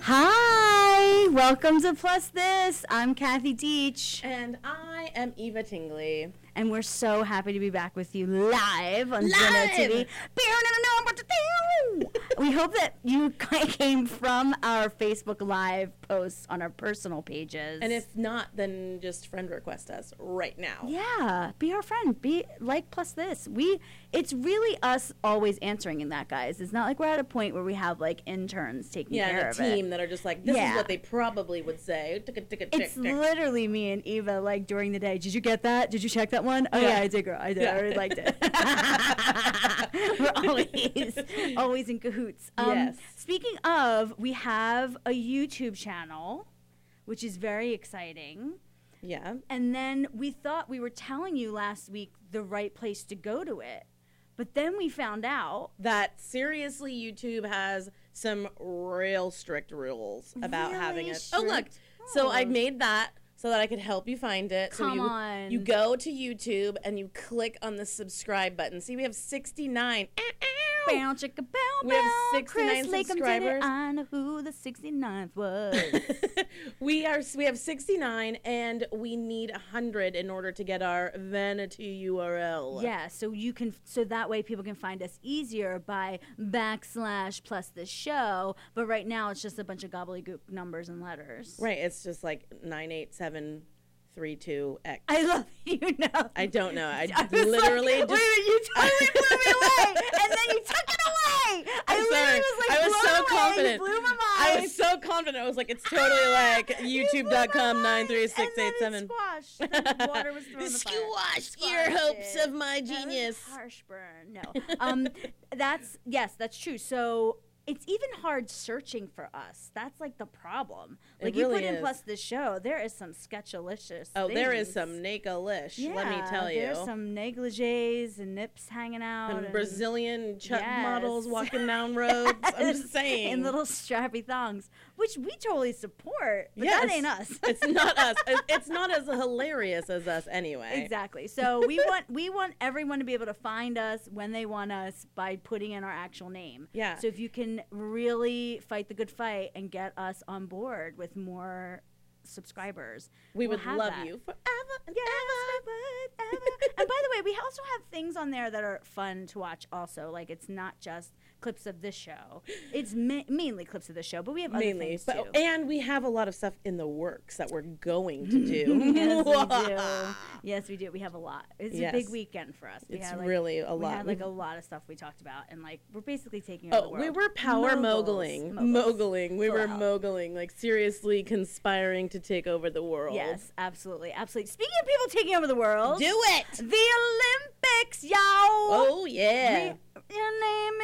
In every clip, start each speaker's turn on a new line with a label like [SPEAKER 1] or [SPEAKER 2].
[SPEAKER 1] Hi, welcome to Plus This. I'm Kathy Deitch,
[SPEAKER 2] And I am Eva Tingley.
[SPEAKER 1] and we're so happy to be back with you live on Zeno TV. We hope that you came from our Facebook Live posts on our personal pages.
[SPEAKER 2] And if not, then just friend request us right now.
[SPEAKER 1] yeah, be our friend. Be like Plus This. We it's really us always answering in that, guys. It's not like we're at a point where we have like interns taking
[SPEAKER 2] Yeah,
[SPEAKER 1] care
[SPEAKER 2] and a
[SPEAKER 1] of
[SPEAKER 2] team
[SPEAKER 1] it.
[SPEAKER 2] that are just like, this
[SPEAKER 1] Yeah.
[SPEAKER 2] is what they probably would say. Ticka, ticka, tick,
[SPEAKER 1] It's literally me and Eva, like during the day. Did you get that? Did you check that one? Oh
[SPEAKER 2] Yeah.
[SPEAKER 1] yeah, I did, girl. I did. I really liked it. We're always, always in cahoots. Um,
[SPEAKER 2] Yes.
[SPEAKER 1] Speaking of, we have a YouTube channel, which is very exciting.
[SPEAKER 2] yeah.
[SPEAKER 1] And then we thought we were telling you last week the right place to go to it, but then we found out
[SPEAKER 2] That seriously, YouTube has some real strict rules about having
[SPEAKER 1] Really
[SPEAKER 2] it. Oh, look.
[SPEAKER 1] strict?
[SPEAKER 2] So I
[SPEAKER 1] Oh.
[SPEAKER 2] made that so that I could help you find it. so
[SPEAKER 1] Come
[SPEAKER 2] you,
[SPEAKER 1] on.
[SPEAKER 2] You go to YouTube and you click on the subscribe button. See, we have 69. Ow, ow.
[SPEAKER 1] Bow, chicka, bow,
[SPEAKER 2] We have 69
[SPEAKER 1] Chris did it.
[SPEAKER 2] subscribers.
[SPEAKER 1] I know who the 69th was.
[SPEAKER 2] we are we have 69 and we need 100 in order to get our vanity URL.
[SPEAKER 1] Yeah, so you can so that way people can find us easier by backslash plus the show. But right now it's just a bunch of gobbledygook numbers and letters.
[SPEAKER 2] Right, it's just like 98732X.
[SPEAKER 1] I love you know.
[SPEAKER 2] I don't know. I,
[SPEAKER 1] I
[SPEAKER 2] literally
[SPEAKER 1] like,
[SPEAKER 2] just
[SPEAKER 1] wait, you totally blew me away, and then you took it away. I
[SPEAKER 2] I'm
[SPEAKER 1] literally
[SPEAKER 2] sorry.
[SPEAKER 1] was like,
[SPEAKER 2] I was so
[SPEAKER 1] away. You
[SPEAKER 2] confident.
[SPEAKER 1] blew my mind.
[SPEAKER 2] I was so confident. I was like, it's totally like
[SPEAKER 1] You
[SPEAKER 2] youtube.com
[SPEAKER 1] and then it
[SPEAKER 2] 93687.
[SPEAKER 1] squashed. The water was thrown in the fire.
[SPEAKER 2] Squashed your hopes
[SPEAKER 1] it.
[SPEAKER 2] of my
[SPEAKER 1] That was a
[SPEAKER 2] genius.
[SPEAKER 1] harsh burn. No. Um, that's yes, that's true. So it's even hard searching for us. That's like the problem. Like you
[SPEAKER 2] really
[SPEAKER 1] put in
[SPEAKER 2] is.
[SPEAKER 1] plus the show, there is some sketchalicious.
[SPEAKER 2] Oh, there is some Naka-lish,
[SPEAKER 1] Yeah,
[SPEAKER 2] let me tell you.
[SPEAKER 1] There's some negligees and nips hanging out.
[SPEAKER 2] and
[SPEAKER 1] and-
[SPEAKER 2] Brazilian Chuck
[SPEAKER 1] Yes.
[SPEAKER 2] models walking down roads. I'm just saying.
[SPEAKER 1] In little strappy thongs, which we totally support, but
[SPEAKER 2] Yes.
[SPEAKER 1] that ain't us.
[SPEAKER 2] it's not us. It's not as hilarious as us anyway.
[SPEAKER 1] Exactly. So we want we want everyone to be able to find us when they want us by putting in our actual name.
[SPEAKER 2] Yeah.
[SPEAKER 1] So if you can really fight the good fight and get us on board with more subscribers,
[SPEAKER 2] We
[SPEAKER 1] we'll
[SPEAKER 2] would
[SPEAKER 1] have
[SPEAKER 2] love
[SPEAKER 1] that.
[SPEAKER 2] you forever and
[SPEAKER 1] Yes,
[SPEAKER 2] ever.
[SPEAKER 1] we would, ever. and by the way, we also have things on there that are fun to watch. Also, like it's not just clips of this show; it's ma- mainly clips of the show, but we have other
[SPEAKER 2] Mainly,
[SPEAKER 1] things
[SPEAKER 2] but
[SPEAKER 1] too.
[SPEAKER 2] and we have a lot of stuff in the works that we're going to do.
[SPEAKER 1] yes, we do. Yes, we do. We have a lot. It's a big weekend for us. We
[SPEAKER 2] It's
[SPEAKER 1] had, like,
[SPEAKER 2] really a lot.
[SPEAKER 1] we had like a lot of stuff we talked about, and like we're basically taking over
[SPEAKER 2] Oh,
[SPEAKER 1] the world.
[SPEAKER 2] we were power
[SPEAKER 1] Moguls.
[SPEAKER 2] moguling,
[SPEAKER 1] Moguls.
[SPEAKER 2] moguling. We
[SPEAKER 1] Full
[SPEAKER 2] were
[SPEAKER 1] out.
[SPEAKER 2] moguling, like seriously conspiring to take over the world.
[SPEAKER 1] Yes, absolutely, absolutely. Speaking of people taking over the world,
[SPEAKER 2] do it.
[SPEAKER 1] the Olympics, y'all.
[SPEAKER 2] Oh yeah.
[SPEAKER 1] Ri- Your name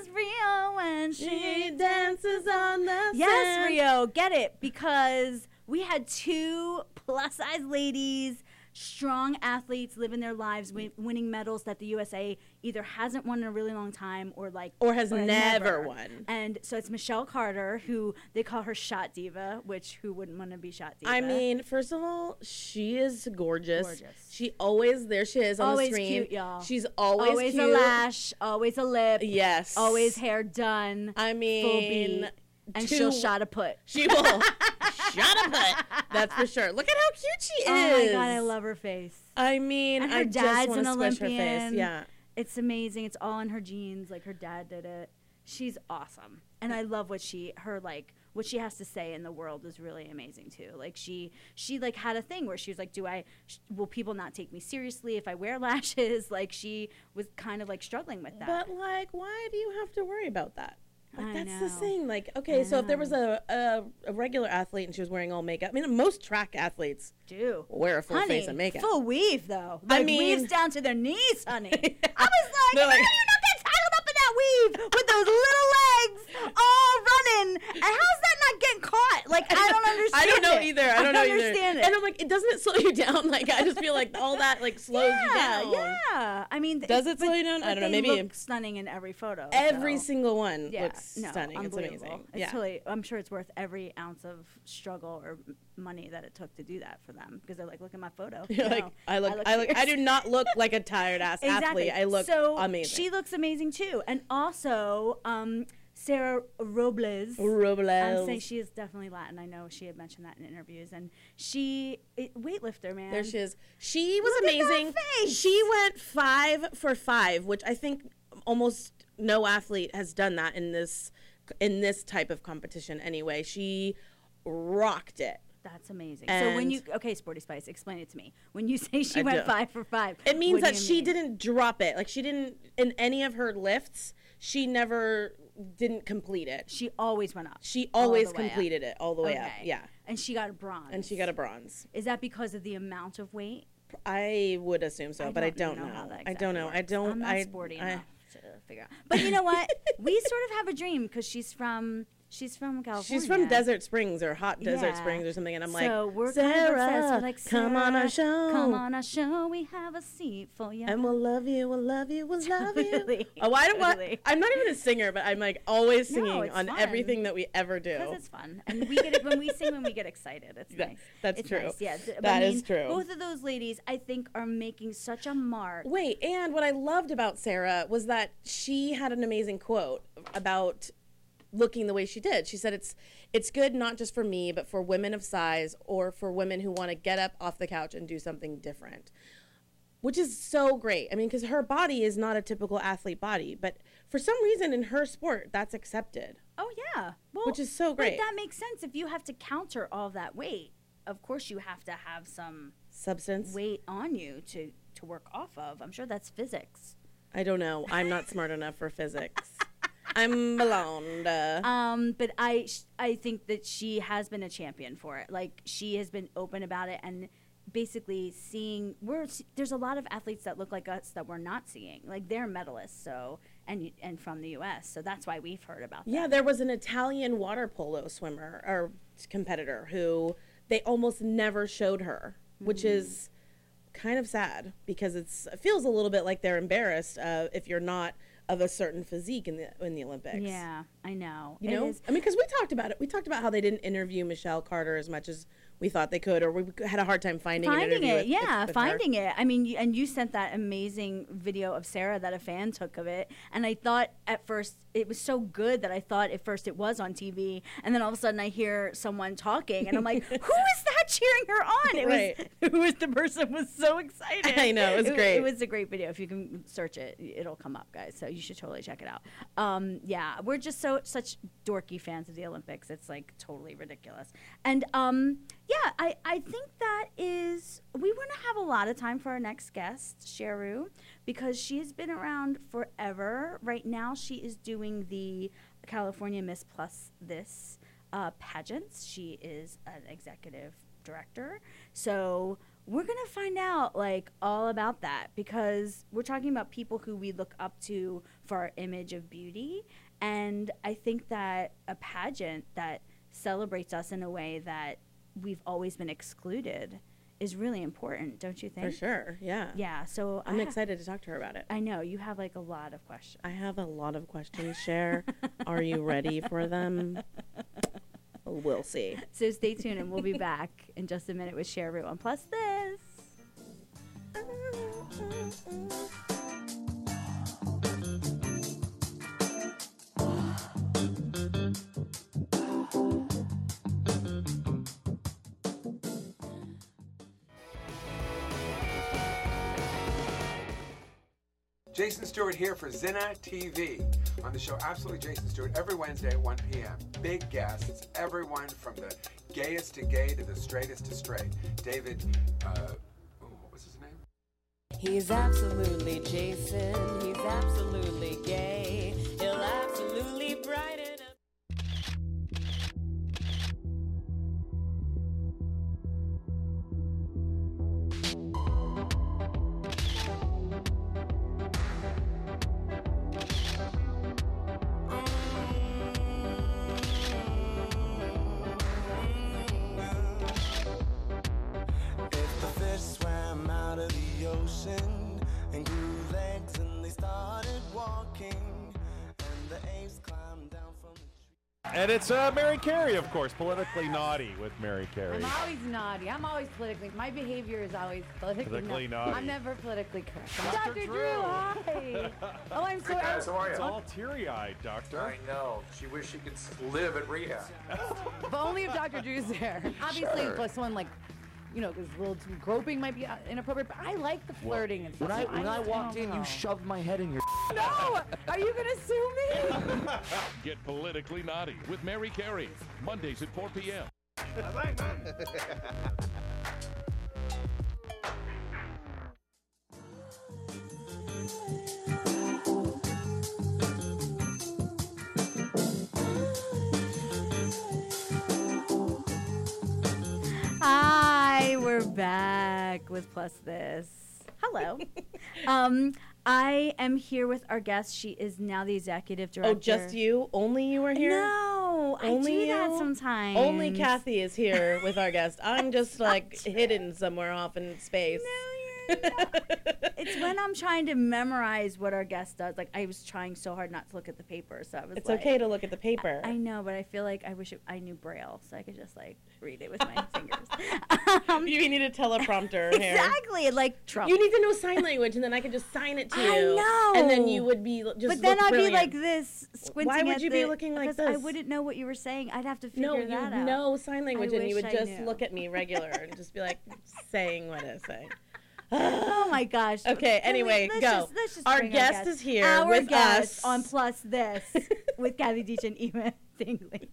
[SPEAKER 1] is Rio, and
[SPEAKER 2] She
[SPEAKER 1] she
[SPEAKER 2] dances on the
[SPEAKER 1] Yes,
[SPEAKER 2] sand.
[SPEAKER 1] Rio, get it because we had two plus size ladies, strong athletes living their lives, win- winning medals that the USA either hasn't won in a really long time or like
[SPEAKER 2] Or has never
[SPEAKER 1] never.
[SPEAKER 2] won.
[SPEAKER 1] And so it's Michelle Carter, who they call her shot diva, which who wouldn't want to be shot diva?
[SPEAKER 2] I mean, first of all, she is gorgeous.
[SPEAKER 1] Gorgeous.
[SPEAKER 2] She always there. She is on
[SPEAKER 1] Always
[SPEAKER 2] the screen.
[SPEAKER 1] cute, y'all.
[SPEAKER 2] She's always,
[SPEAKER 1] always
[SPEAKER 2] cute.
[SPEAKER 1] a lash, always a lip,
[SPEAKER 2] Yes.
[SPEAKER 1] always hair done,
[SPEAKER 2] I mean,
[SPEAKER 1] and she'll shot a put.
[SPEAKER 2] She will up. it. That's for sure. Look at how cute she is.
[SPEAKER 1] Oh my god, I love her face.
[SPEAKER 2] I mean,
[SPEAKER 1] And her
[SPEAKER 2] I
[SPEAKER 1] dad's
[SPEAKER 2] want
[SPEAKER 1] an
[SPEAKER 2] squish her
[SPEAKER 1] Olympian.
[SPEAKER 2] face. Yeah.
[SPEAKER 1] It's amazing. It's all in her genes. Like her dad did it. She's awesome. And I love what she her like what she has to say in the world is really amazing too. Like she she like had a thing where she was like, "Do I sh- will people not take me seriously if I wear lashes?" Like she was kind of like struggling with that.
[SPEAKER 2] But like, why do you have to worry about that? Like that's the
[SPEAKER 1] know.
[SPEAKER 2] thing. Like, okay,
[SPEAKER 1] I
[SPEAKER 2] so if there was a, a a regular athlete and she was wearing all makeup, I mean, most track athletes
[SPEAKER 1] do.
[SPEAKER 2] wear a full
[SPEAKER 1] honey,
[SPEAKER 2] face of makeup.
[SPEAKER 1] full weave though.
[SPEAKER 2] I mean-
[SPEAKER 1] weaves down to their knees, honey. I was like,
[SPEAKER 2] They're
[SPEAKER 1] how do you not get tangled up in that weave with those little legs all running? And how's that not getting caught? Like I don't understand.
[SPEAKER 2] I don't know
[SPEAKER 1] it.
[SPEAKER 2] either. I don't know either.
[SPEAKER 1] understand it.
[SPEAKER 2] And I'm like, it doesn't it slow you down? Like I just feel like all that like slows you down.
[SPEAKER 1] yeah. I mean,
[SPEAKER 2] Does
[SPEAKER 1] it's-
[SPEAKER 2] it slow you down? I don't know, maybe-
[SPEAKER 1] look stunning in every photo.
[SPEAKER 2] Every
[SPEAKER 1] so-
[SPEAKER 2] single one
[SPEAKER 1] yeah,
[SPEAKER 2] looks
[SPEAKER 1] no,
[SPEAKER 2] stunning. It's amazing.
[SPEAKER 1] It's
[SPEAKER 2] yeah.
[SPEAKER 1] totally. I'm sure it's worth every ounce of struggle or money that it took to do that for them because they're like, look at my photo.
[SPEAKER 2] You're like I look I look I
[SPEAKER 1] fierce."
[SPEAKER 2] do not look like a tired ass athlete. I look
[SPEAKER 1] so
[SPEAKER 2] amazing.
[SPEAKER 1] She looks amazing too, and also um, Sarah Robles.
[SPEAKER 2] Robles.
[SPEAKER 1] I'm saying she is definitely Latin. I know she had mentioned that in interviews, and she it, weightlifter man.
[SPEAKER 2] There she is. She was
[SPEAKER 1] Look
[SPEAKER 2] amazing. She went five for five, which I think almost no athlete has done that in this in this type of competition. Anyway, she rocked it.
[SPEAKER 1] That's amazing. so when you okay, Sporty Spice, explain it to me. When you say she
[SPEAKER 2] I
[SPEAKER 1] went
[SPEAKER 2] do.
[SPEAKER 1] five for five,
[SPEAKER 2] It means that she
[SPEAKER 1] mean?
[SPEAKER 2] didn't drop it. Like she didn't in any of her lifts. She never didn't complete it.
[SPEAKER 1] She always went up.
[SPEAKER 2] She always
[SPEAKER 1] way up.
[SPEAKER 2] completed it all the way up. Yeah,
[SPEAKER 1] and she got a bronze.
[SPEAKER 2] and she got a bronze.
[SPEAKER 1] Is that because of the amount of weight?
[SPEAKER 2] I would assume so, but I don't know.
[SPEAKER 1] how that
[SPEAKER 2] I don't
[SPEAKER 1] exactly
[SPEAKER 2] know. I don't.
[SPEAKER 1] I'm not
[SPEAKER 2] I,
[SPEAKER 1] sporty
[SPEAKER 2] I-
[SPEAKER 1] enough to figure out. But you know what? we sort of have a dream because she's from she's from California.
[SPEAKER 2] She's from Desert Springs or Hot Desert
[SPEAKER 1] Yeah.
[SPEAKER 2] Springs or something, and I'm
[SPEAKER 1] so
[SPEAKER 2] like,
[SPEAKER 1] we're
[SPEAKER 2] Sarah,
[SPEAKER 1] kind of obsessed. We're like,
[SPEAKER 2] come on our show,
[SPEAKER 1] Come on our show. We have a seat for you.
[SPEAKER 2] and we'll love you, we'll love you, we'll love you. Oh, why don't
[SPEAKER 1] totally.
[SPEAKER 2] what? I'm not even a singer, but I'm like always singing
[SPEAKER 1] it's
[SPEAKER 2] on
[SPEAKER 1] fun.
[SPEAKER 2] everything that we ever do.
[SPEAKER 1] because it's fun, and we get it when we sing when we get excited. It's
[SPEAKER 2] Yeah,
[SPEAKER 1] nice.
[SPEAKER 2] that's
[SPEAKER 1] it's
[SPEAKER 2] true.
[SPEAKER 1] Nice. Yeah, th-
[SPEAKER 2] That
[SPEAKER 1] I
[SPEAKER 2] is true.
[SPEAKER 1] Both of those ladies, I think, are making such a mark.
[SPEAKER 2] Wait, and what I loved about Sarah was that she had an amazing quote about looking the way she did. She said it's it's good not just for me, but for women of size or for women who want to get up off the couch and do something different. Which is so great. I mean, because her body is not a typical athlete body, but for some reason in her sport, that's accepted.
[SPEAKER 1] Oh yeah, well,
[SPEAKER 2] Which is so
[SPEAKER 1] but
[SPEAKER 2] great.
[SPEAKER 1] that makes sense if you have to counter all that weight. Of course, you have to have some
[SPEAKER 2] Substance.
[SPEAKER 1] weight on you to to work off of. I'm sure that's physics.
[SPEAKER 2] I don't know. I'm not smart enough for physics. I'm blonde. Uh,
[SPEAKER 1] Um, but I sh- I think that she has been a champion for it. Like she has been open about it and basically seeing we're there's a lot of athletes that look like us that we're not seeing. Like they're medalists, so and and from the U.S. So that's why we've heard about.
[SPEAKER 2] Yeah, there was an Italian water polo swimmer or competitor who they almost never showed her, which
[SPEAKER 1] Mm-hmm.
[SPEAKER 2] is kind of sad because it's it feels a little bit like they're embarrassed uh, if you're not of a certain physique in the in the Olympics.
[SPEAKER 1] Yeah, I know.
[SPEAKER 2] You
[SPEAKER 1] It
[SPEAKER 2] know,
[SPEAKER 1] is-
[SPEAKER 2] I mean, because we talked about it. We talked about how they didn't interview Michelle Carter as much as we thought they could, or we had a hard time finding
[SPEAKER 1] finding it
[SPEAKER 2] with-
[SPEAKER 1] yeah
[SPEAKER 2] with her.
[SPEAKER 1] finding it i mean you, and you sent that amazing video of sarah that a fan took of it and i thought at first it was so good that i thought at first it was on tv and then all of a sudden i hear someone talking and i'm like who is that cheering her on? It
[SPEAKER 2] Right.
[SPEAKER 1] was who was the person was so excited.
[SPEAKER 2] I know, it was great.
[SPEAKER 1] it was a great video. If you can search it it'll come up guys so you should totally check it out. Um, yeah we're just so such dorky fans of the olympics. It's like totally ridiculous. And um, yeah I, I think that is we want to have a lot of time for our next guest Cher Rue because she has been around forever. Right now she is doing the california miss plus this uh, pageants. She is an executive director. So we're gonna find out like all about that because we're talking about people who we look up to for our image of beauty. And i think that a pageant that celebrates us in a way that we've always been excluded is really important don't you think
[SPEAKER 2] for sure. Yeah,
[SPEAKER 1] yeah so
[SPEAKER 2] I'm
[SPEAKER 1] I ha-
[SPEAKER 2] excited to talk to her about it.
[SPEAKER 1] i know you have like a lot of questions
[SPEAKER 2] I have a lot of questions, Cher. Are you ready for them? We'll see.
[SPEAKER 1] so stay tuned and we'll be back in just a minute with Cher Rue on plus this
[SPEAKER 3] Jason Stewart here for Zinna TV. On the show Absolutely Jason Stewart every Wednesday at 1 p.m. Big guests, everyone from the gayest to gay to the straightest to straight. David, uh, what was his name?
[SPEAKER 4] He's absolutely Jason. He's absolutely gay. He'll absolutely brighten up.
[SPEAKER 5] And it's uh, Mary Carey, of course, politically naughty with Mary Carey.
[SPEAKER 6] I'm always naughty. I'm always politically. My behavior is always politically,
[SPEAKER 5] Politically
[SPEAKER 6] nau-
[SPEAKER 5] naughty.
[SPEAKER 6] I'm never politically correct.
[SPEAKER 5] Dr.
[SPEAKER 6] Dr.
[SPEAKER 5] Drew.
[SPEAKER 6] Drew, hi. oh, I'm so.
[SPEAKER 3] Guys, how are
[SPEAKER 5] It's
[SPEAKER 3] you?
[SPEAKER 5] all teary-eyed, Doctor.
[SPEAKER 3] I know. She wished she could s- live at rehab.
[SPEAKER 6] But only if Dr. Drew's there. Obviously,
[SPEAKER 3] Sure.
[SPEAKER 6] like someone like, you know, because a little too groping might be uh, inappropriate. But I like the flirting and stuff.
[SPEAKER 7] When I
[SPEAKER 6] so
[SPEAKER 7] when I walked
[SPEAKER 6] don't
[SPEAKER 7] in,
[SPEAKER 6] know.
[SPEAKER 7] you shoved my head in your.
[SPEAKER 6] No, are you gonna sue me?
[SPEAKER 8] Get politically naughty with Mary Carey. Mondays at 4 p.m.
[SPEAKER 1] back with Plus This. Hello. um, I am here with our guest. She is now the executive director.
[SPEAKER 2] Oh, just you? Only you are here?
[SPEAKER 1] No,
[SPEAKER 2] Only
[SPEAKER 1] I do that sometimes.
[SPEAKER 2] Only Kathy is here with our guest. I'm just like hidden somewhere off in space.
[SPEAKER 1] No. it's when I'm trying to memorize what our guest does. Like I was trying so hard not to look at the paper, so I was.
[SPEAKER 2] Like, It's
[SPEAKER 1] like,
[SPEAKER 2] okay to look at the paper.
[SPEAKER 1] I know, but I feel like I wish it, I knew Braille, so I could just like read it with my fingers. Um,
[SPEAKER 2] you need a teleprompter here.
[SPEAKER 1] exactly, like Trump.
[SPEAKER 2] You need to know sign language, and then I could just sign it to you.
[SPEAKER 1] I
[SPEAKER 2] you.
[SPEAKER 1] know.
[SPEAKER 2] And then you would be just.
[SPEAKER 1] but then I'd
[SPEAKER 2] brilliant.
[SPEAKER 1] be like this, squinting Why
[SPEAKER 2] would
[SPEAKER 1] at
[SPEAKER 2] you be looking like
[SPEAKER 1] because I wouldn't know what you were saying. I'd have to figure
[SPEAKER 2] No, you
[SPEAKER 1] that out.
[SPEAKER 2] know sign language, and you would
[SPEAKER 1] I
[SPEAKER 2] just
[SPEAKER 1] knew.
[SPEAKER 2] look at me regular and just be like saying what I say.
[SPEAKER 1] Oh my gosh.
[SPEAKER 2] Okay, anyway,
[SPEAKER 1] let's
[SPEAKER 2] go.
[SPEAKER 1] Just, let's just
[SPEAKER 2] Our
[SPEAKER 1] bring
[SPEAKER 2] guest is here
[SPEAKER 1] Our
[SPEAKER 2] with
[SPEAKER 1] guest
[SPEAKER 2] us.
[SPEAKER 1] on Plus This with Kathy Deitch and Eva Tingley.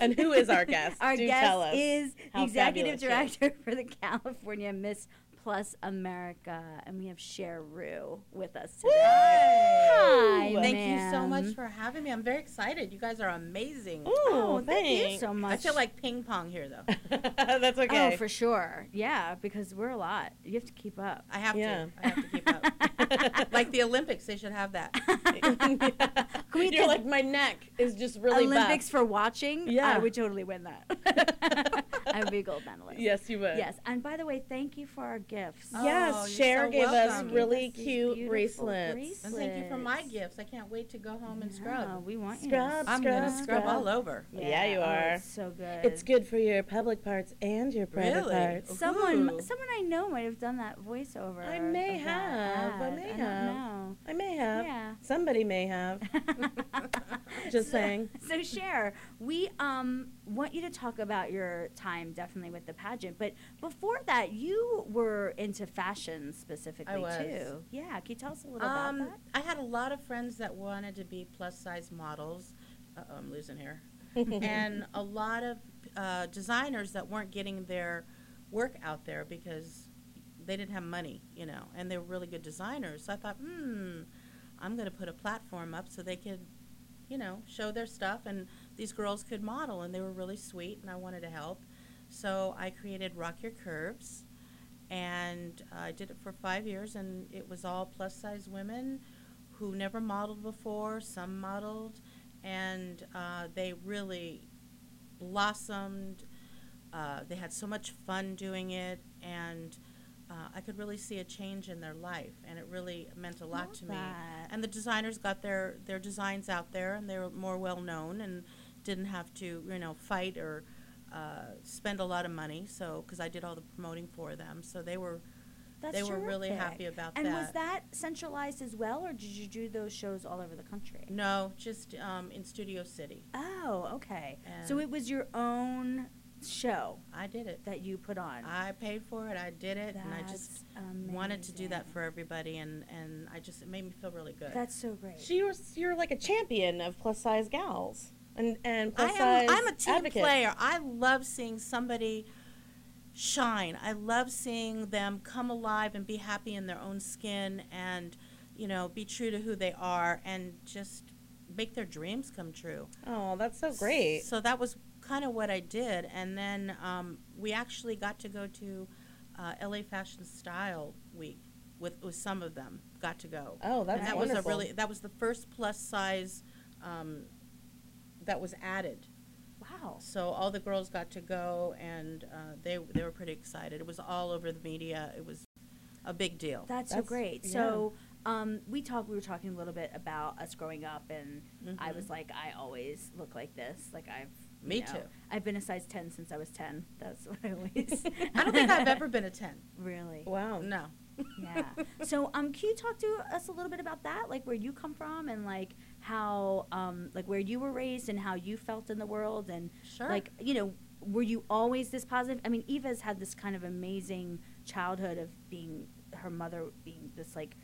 [SPEAKER 2] And who is our guest?
[SPEAKER 1] Our
[SPEAKER 2] Do
[SPEAKER 1] guest
[SPEAKER 2] tell us
[SPEAKER 1] is the executive
[SPEAKER 2] fabulous she is.
[SPEAKER 1] director for the California Miss Plus America, and we have Cher Rue with us today. Hi,
[SPEAKER 9] Thank you so much for having me. I'm very excited. You guys are amazing.
[SPEAKER 2] Ooh,
[SPEAKER 1] Oh, thank you so much.
[SPEAKER 9] I feel like ping pong here, though.
[SPEAKER 2] That's oh, okay.
[SPEAKER 1] Oh, for sure. Yeah, because we're a lot. You have to keep up.
[SPEAKER 9] I have
[SPEAKER 2] Yeah.
[SPEAKER 9] to. I have to keep up. like the Olympics, they should have that.
[SPEAKER 1] Can we
[SPEAKER 2] You're like my neck is just really The
[SPEAKER 1] Olympics
[SPEAKER 2] buff.
[SPEAKER 1] for watching?
[SPEAKER 2] Yeah.
[SPEAKER 1] I would totally win that. I would be a gold medalist.
[SPEAKER 2] Yes, you would.
[SPEAKER 1] Yes. And by the way, thank you for our gifts.
[SPEAKER 2] Oh, yes,
[SPEAKER 9] Oh, you're
[SPEAKER 2] Cher
[SPEAKER 9] so
[SPEAKER 2] gave us really
[SPEAKER 1] Gave us
[SPEAKER 2] cute
[SPEAKER 1] beautiful
[SPEAKER 2] bracelets.
[SPEAKER 9] And thank you for my gifts. I can't wait to go home and
[SPEAKER 1] Yeah,
[SPEAKER 9] scrub.
[SPEAKER 1] we want you
[SPEAKER 2] Scrub,
[SPEAKER 9] I'm gonna
[SPEAKER 2] scrub,
[SPEAKER 9] scrub
[SPEAKER 2] scrub.
[SPEAKER 9] all over.
[SPEAKER 2] Yeah, you
[SPEAKER 1] oh,
[SPEAKER 2] are.
[SPEAKER 1] it's so good.
[SPEAKER 2] It's good for your public parts and your private
[SPEAKER 9] Really?
[SPEAKER 2] parts.
[SPEAKER 1] Someone,
[SPEAKER 9] Ooh.
[SPEAKER 1] someone I know might have done that voiceover.
[SPEAKER 2] I may
[SPEAKER 1] of that
[SPEAKER 2] have. I
[SPEAKER 1] ad.
[SPEAKER 2] may
[SPEAKER 1] don't
[SPEAKER 2] have.
[SPEAKER 1] know.
[SPEAKER 2] I may have.
[SPEAKER 1] Yeah.
[SPEAKER 2] Somebody may have. Just saying.
[SPEAKER 1] So Cher, we um want you to talk about your time definitely with the pageant, but before that, you were into fashion specifically
[SPEAKER 9] I was.
[SPEAKER 1] too. Yeah, can you tell us a little
[SPEAKER 9] Um,
[SPEAKER 1] about that?
[SPEAKER 9] I had a lot of friends that wanted to be plus size models. Uh oh, I'm losing hair. and a lot of uh, designers that weren't getting their work out there because they didn't have money, you know, and they were really good designers. So I thought, hmm, I'm going to put a platform up so they could, you know, show their stuff and these girls could model. And they were really sweet, and I wanted to help. So I created Rock Your Curves, and I did it for five years, and it was all plus size women who never modeled before. Some modeled, and uh, they really blossomed. Uh, they had so much fun doing it, and uh, I could really see a change in their life, and it really meant a lot
[SPEAKER 1] Love
[SPEAKER 9] to me. And the designers got their their designs out there, and they were more well known, and didn't have to you know fight or uh, spend a lot of money. So because I did all the promoting for them, so they were
[SPEAKER 1] That's
[SPEAKER 9] they were really happy about
[SPEAKER 1] and
[SPEAKER 9] that.
[SPEAKER 1] And was that centralized as well, or did you do those shows all over the country?
[SPEAKER 9] no, just um, in Studio City.
[SPEAKER 1] Oh, okay. so it was your own show
[SPEAKER 9] I did it.
[SPEAKER 1] that you put on.
[SPEAKER 9] I paid for it. I did it, and I just
[SPEAKER 1] That's
[SPEAKER 9] wanted to do that for everybody, and and I just it made me feel really good.
[SPEAKER 1] That's so great.
[SPEAKER 2] So you're you're like a champion of plus size gals and and
[SPEAKER 9] I
[SPEAKER 2] plus
[SPEAKER 9] am.
[SPEAKER 2] size.
[SPEAKER 9] I'm a team
[SPEAKER 2] advocate.
[SPEAKER 9] player. I love seeing somebody shine. I love seeing them come alive and be happy in their own skin, and you know, be true to who they are, and just make their dreams come true.
[SPEAKER 2] Oh, that's so great.
[SPEAKER 9] So that was kind of what I did, and then um, we actually got to go to uh, LA Fashion Style Week with with some of them. Got to go.
[SPEAKER 2] Oh, that's
[SPEAKER 9] and that
[SPEAKER 2] wonderful.
[SPEAKER 9] was a really that was the first plus size um, that was added.
[SPEAKER 1] wow.
[SPEAKER 9] So all the girls got to go, and uh, they they were pretty excited. It was all over the media. It was a big deal.
[SPEAKER 1] That's, so great.
[SPEAKER 2] yeah.
[SPEAKER 1] So, um, we talked. We were talking a little bit about us growing up, and I
[SPEAKER 9] Mhm.
[SPEAKER 1] was like, I always look like this. Like I've. You
[SPEAKER 9] Me
[SPEAKER 1] know,
[SPEAKER 9] too.
[SPEAKER 1] I've been a size ten since I was ten. That's what I always.
[SPEAKER 9] I don't think I've ever been a 10.
[SPEAKER 1] really.
[SPEAKER 2] Wow.
[SPEAKER 9] No.
[SPEAKER 1] Yeah. so, um, can you talk to us a little bit about that, like where you come from, and like how, um, like where you were raised, and how you felt in the world, and
[SPEAKER 9] Sure.
[SPEAKER 1] like you know, were you always this positive? I mean, Eva's had this kind of amazing childhood of being her mother being this like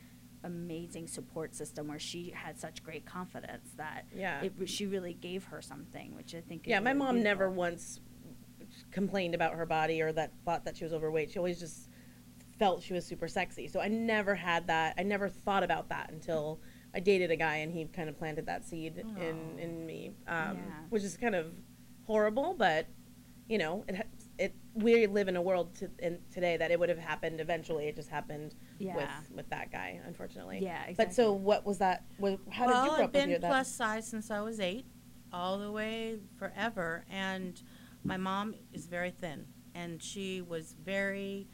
[SPEAKER 1] amazing support system where she had such great confidence that
[SPEAKER 2] Yeah.
[SPEAKER 1] it, she really gave her something, which I think. Is
[SPEAKER 2] Yeah, my
[SPEAKER 1] really
[SPEAKER 2] mom never once complained about her body or that thought that she was overweight. She always just felt she was super sexy. So I never had that. I never thought about that until I dated a guy and he kind of planted that seed in in me, um,
[SPEAKER 1] Yeah.
[SPEAKER 2] which is kind of horrible, but you know, it ha- it we live in a world to, in, today that it would have happened eventually. It just happened
[SPEAKER 1] Yeah.
[SPEAKER 2] with with that guy, unfortunately.
[SPEAKER 1] Yeah, exactly.
[SPEAKER 2] But so, what was that? What, how
[SPEAKER 9] well,
[SPEAKER 2] did you grow
[SPEAKER 9] I've
[SPEAKER 2] up with
[SPEAKER 9] been plus size since I was eight, all the way forever. And my mom is very thin, and she was very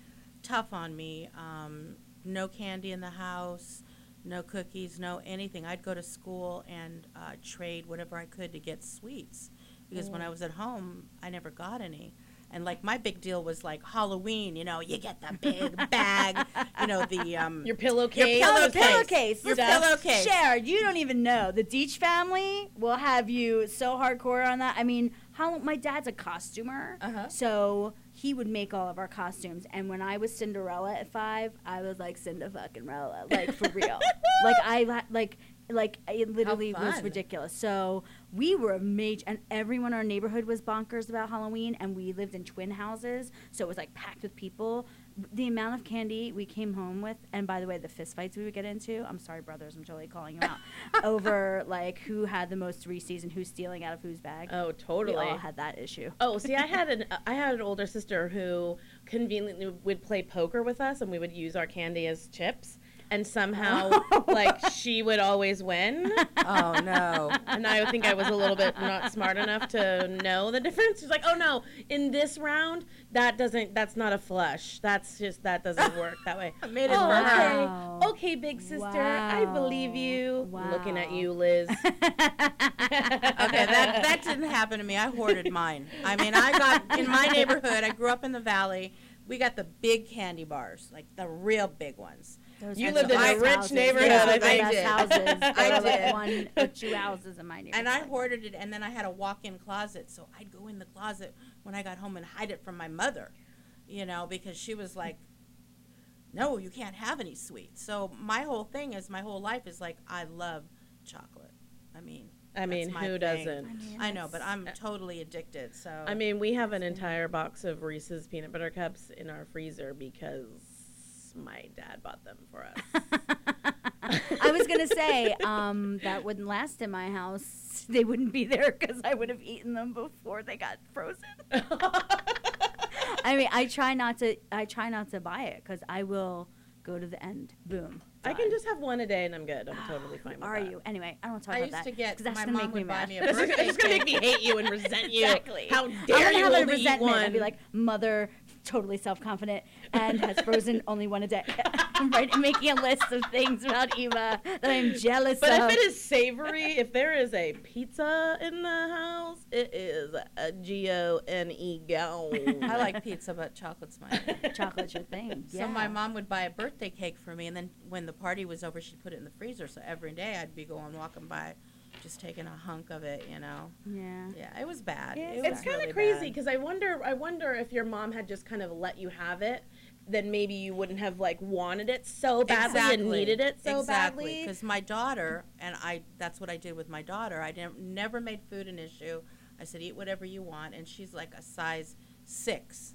[SPEAKER 9] tough on me. Um, no candy in the house, no cookies, no anything. I'd go to school and uh, trade whatever I could to get sweets because
[SPEAKER 2] Oh.
[SPEAKER 9] when I was at home, I never got any. And like my big deal was like Halloween, you know, you get the big bag, you know, the um,
[SPEAKER 2] Your pillowcase.
[SPEAKER 1] Oh,
[SPEAKER 9] pillowcase.
[SPEAKER 1] pillowcase.
[SPEAKER 9] Your
[SPEAKER 1] Listen,
[SPEAKER 9] pillowcase.
[SPEAKER 1] Cher, you don't even know. The Deitch family will have you so hardcore on that. I mean, how my dad's a costumer,
[SPEAKER 9] Uh-huh.
[SPEAKER 1] so he would make all of our costumes. And when I was Cinderella at five, I was like Cinda fucking Rella, like for real. like I like like it literally was ridiculous. So we were a major, and everyone in our neighborhood was bonkers about Halloween, and we lived in twin houses, so it was like packed with people. The amount of candy we came home with, and by the way, the fist fights we would get into. I'm sorry, brothers, I'm totally calling you out over like who had the most Reese's and who's stealing out of whose bag.
[SPEAKER 2] Oh, totally.
[SPEAKER 1] We all had that issue.
[SPEAKER 2] Oh, see, I had an I had an older sister who conveniently would play poker with us, and we would use our candy as chips. And somehow, oh, like she would always win,
[SPEAKER 9] oh no.
[SPEAKER 2] and I think I was a little bit not smart enough to know the difference. She's like, "Oh no, in this round, that doesn't. That's not a flush. That's just that doesn't work that way."
[SPEAKER 9] I made it
[SPEAKER 2] Oh,
[SPEAKER 9] for.
[SPEAKER 1] Wow.
[SPEAKER 2] okay, okay, big sister, I believe you. Looking at you, Liz.
[SPEAKER 9] Okay, that that didn't happen to me. I hoarded mine. I mean, I got in my neighborhood. I grew up in the valley. We got the big candy bars, like the real big ones.
[SPEAKER 1] Those
[SPEAKER 2] You
[SPEAKER 1] are
[SPEAKER 2] lived in a rich
[SPEAKER 1] houses.
[SPEAKER 2] neighborhood,
[SPEAKER 1] Those
[SPEAKER 9] I
[SPEAKER 1] are the
[SPEAKER 9] I
[SPEAKER 1] houses.
[SPEAKER 9] did.
[SPEAKER 1] There
[SPEAKER 9] I
[SPEAKER 1] were, like one or two houses in my neighborhood.
[SPEAKER 9] And I hoarded it, and then I had a walk-in closet, so I'd go in the closet when I got home and hide it from my mother, you know, because she was like, "No, you can't have any sweets." So my whole thing is, my whole life is like, I love chocolate. I mean,
[SPEAKER 2] I mean, who
[SPEAKER 9] thing.
[SPEAKER 2] doesn't?
[SPEAKER 9] I know, but I'm totally addicted. So
[SPEAKER 2] I mean, we have an entire box of Reese's peanut butter cups in our freezer because my dad bought them for us.
[SPEAKER 1] I was gonna say um, that wouldn't last in my house. They wouldn't be there because I would have eaten them before they got frozen. I mean, I try not to. I try not to buy it because I will go to the end. Boom.
[SPEAKER 2] I can just have one a day and I'm good. I'm totally fine with
[SPEAKER 1] Are
[SPEAKER 2] that.
[SPEAKER 1] you anyway? I don't want to talk
[SPEAKER 9] I
[SPEAKER 1] about
[SPEAKER 9] used
[SPEAKER 1] that
[SPEAKER 9] to get
[SPEAKER 1] 'cause that's
[SPEAKER 9] my
[SPEAKER 1] gonna
[SPEAKER 9] mom
[SPEAKER 1] make me
[SPEAKER 9] would buy
[SPEAKER 1] mad.
[SPEAKER 9] me a
[SPEAKER 2] This is,
[SPEAKER 9] birthday
[SPEAKER 2] it's gonna make me hate you and resent you.
[SPEAKER 1] Exactly.
[SPEAKER 2] How
[SPEAKER 1] I'm gonna
[SPEAKER 2] you
[SPEAKER 1] have a
[SPEAKER 2] only eat
[SPEAKER 1] resentment
[SPEAKER 2] one?
[SPEAKER 1] and be like, mother, totally self-confident and has frozen only one a day. I'm right, making a list of things about Eva that I'm jealous
[SPEAKER 2] but
[SPEAKER 1] of.
[SPEAKER 2] But if it is savory, if there is a pizza in the house, it is a G O N E go.
[SPEAKER 9] I like pizza, but chocolate's my thing.
[SPEAKER 1] chocolate's your thing.
[SPEAKER 9] So
[SPEAKER 1] yeah.
[SPEAKER 9] my mom would buy a birthday cake for me, and then when the party was over, she'd put it in the freezer. So every day I'd be going walking by, just taking a hunk of it. You know.
[SPEAKER 1] Yeah.
[SPEAKER 9] Yeah, it was bad.
[SPEAKER 1] Yeah,
[SPEAKER 9] it
[SPEAKER 2] It's
[SPEAKER 9] was
[SPEAKER 2] kind of
[SPEAKER 9] really
[SPEAKER 2] crazy because I wonder. I wonder if your mom had just kind of let you have it, then maybe you wouldn't have like wanted it so badly and needed it so
[SPEAKER 9] exactly.
[SPEAKER 2] badly.
[SPEAKER 9] Because my daughter and I, that's what I did with my daughter. I didn't, never made food an issue. I said, eat whatever you want, and she's like a size six,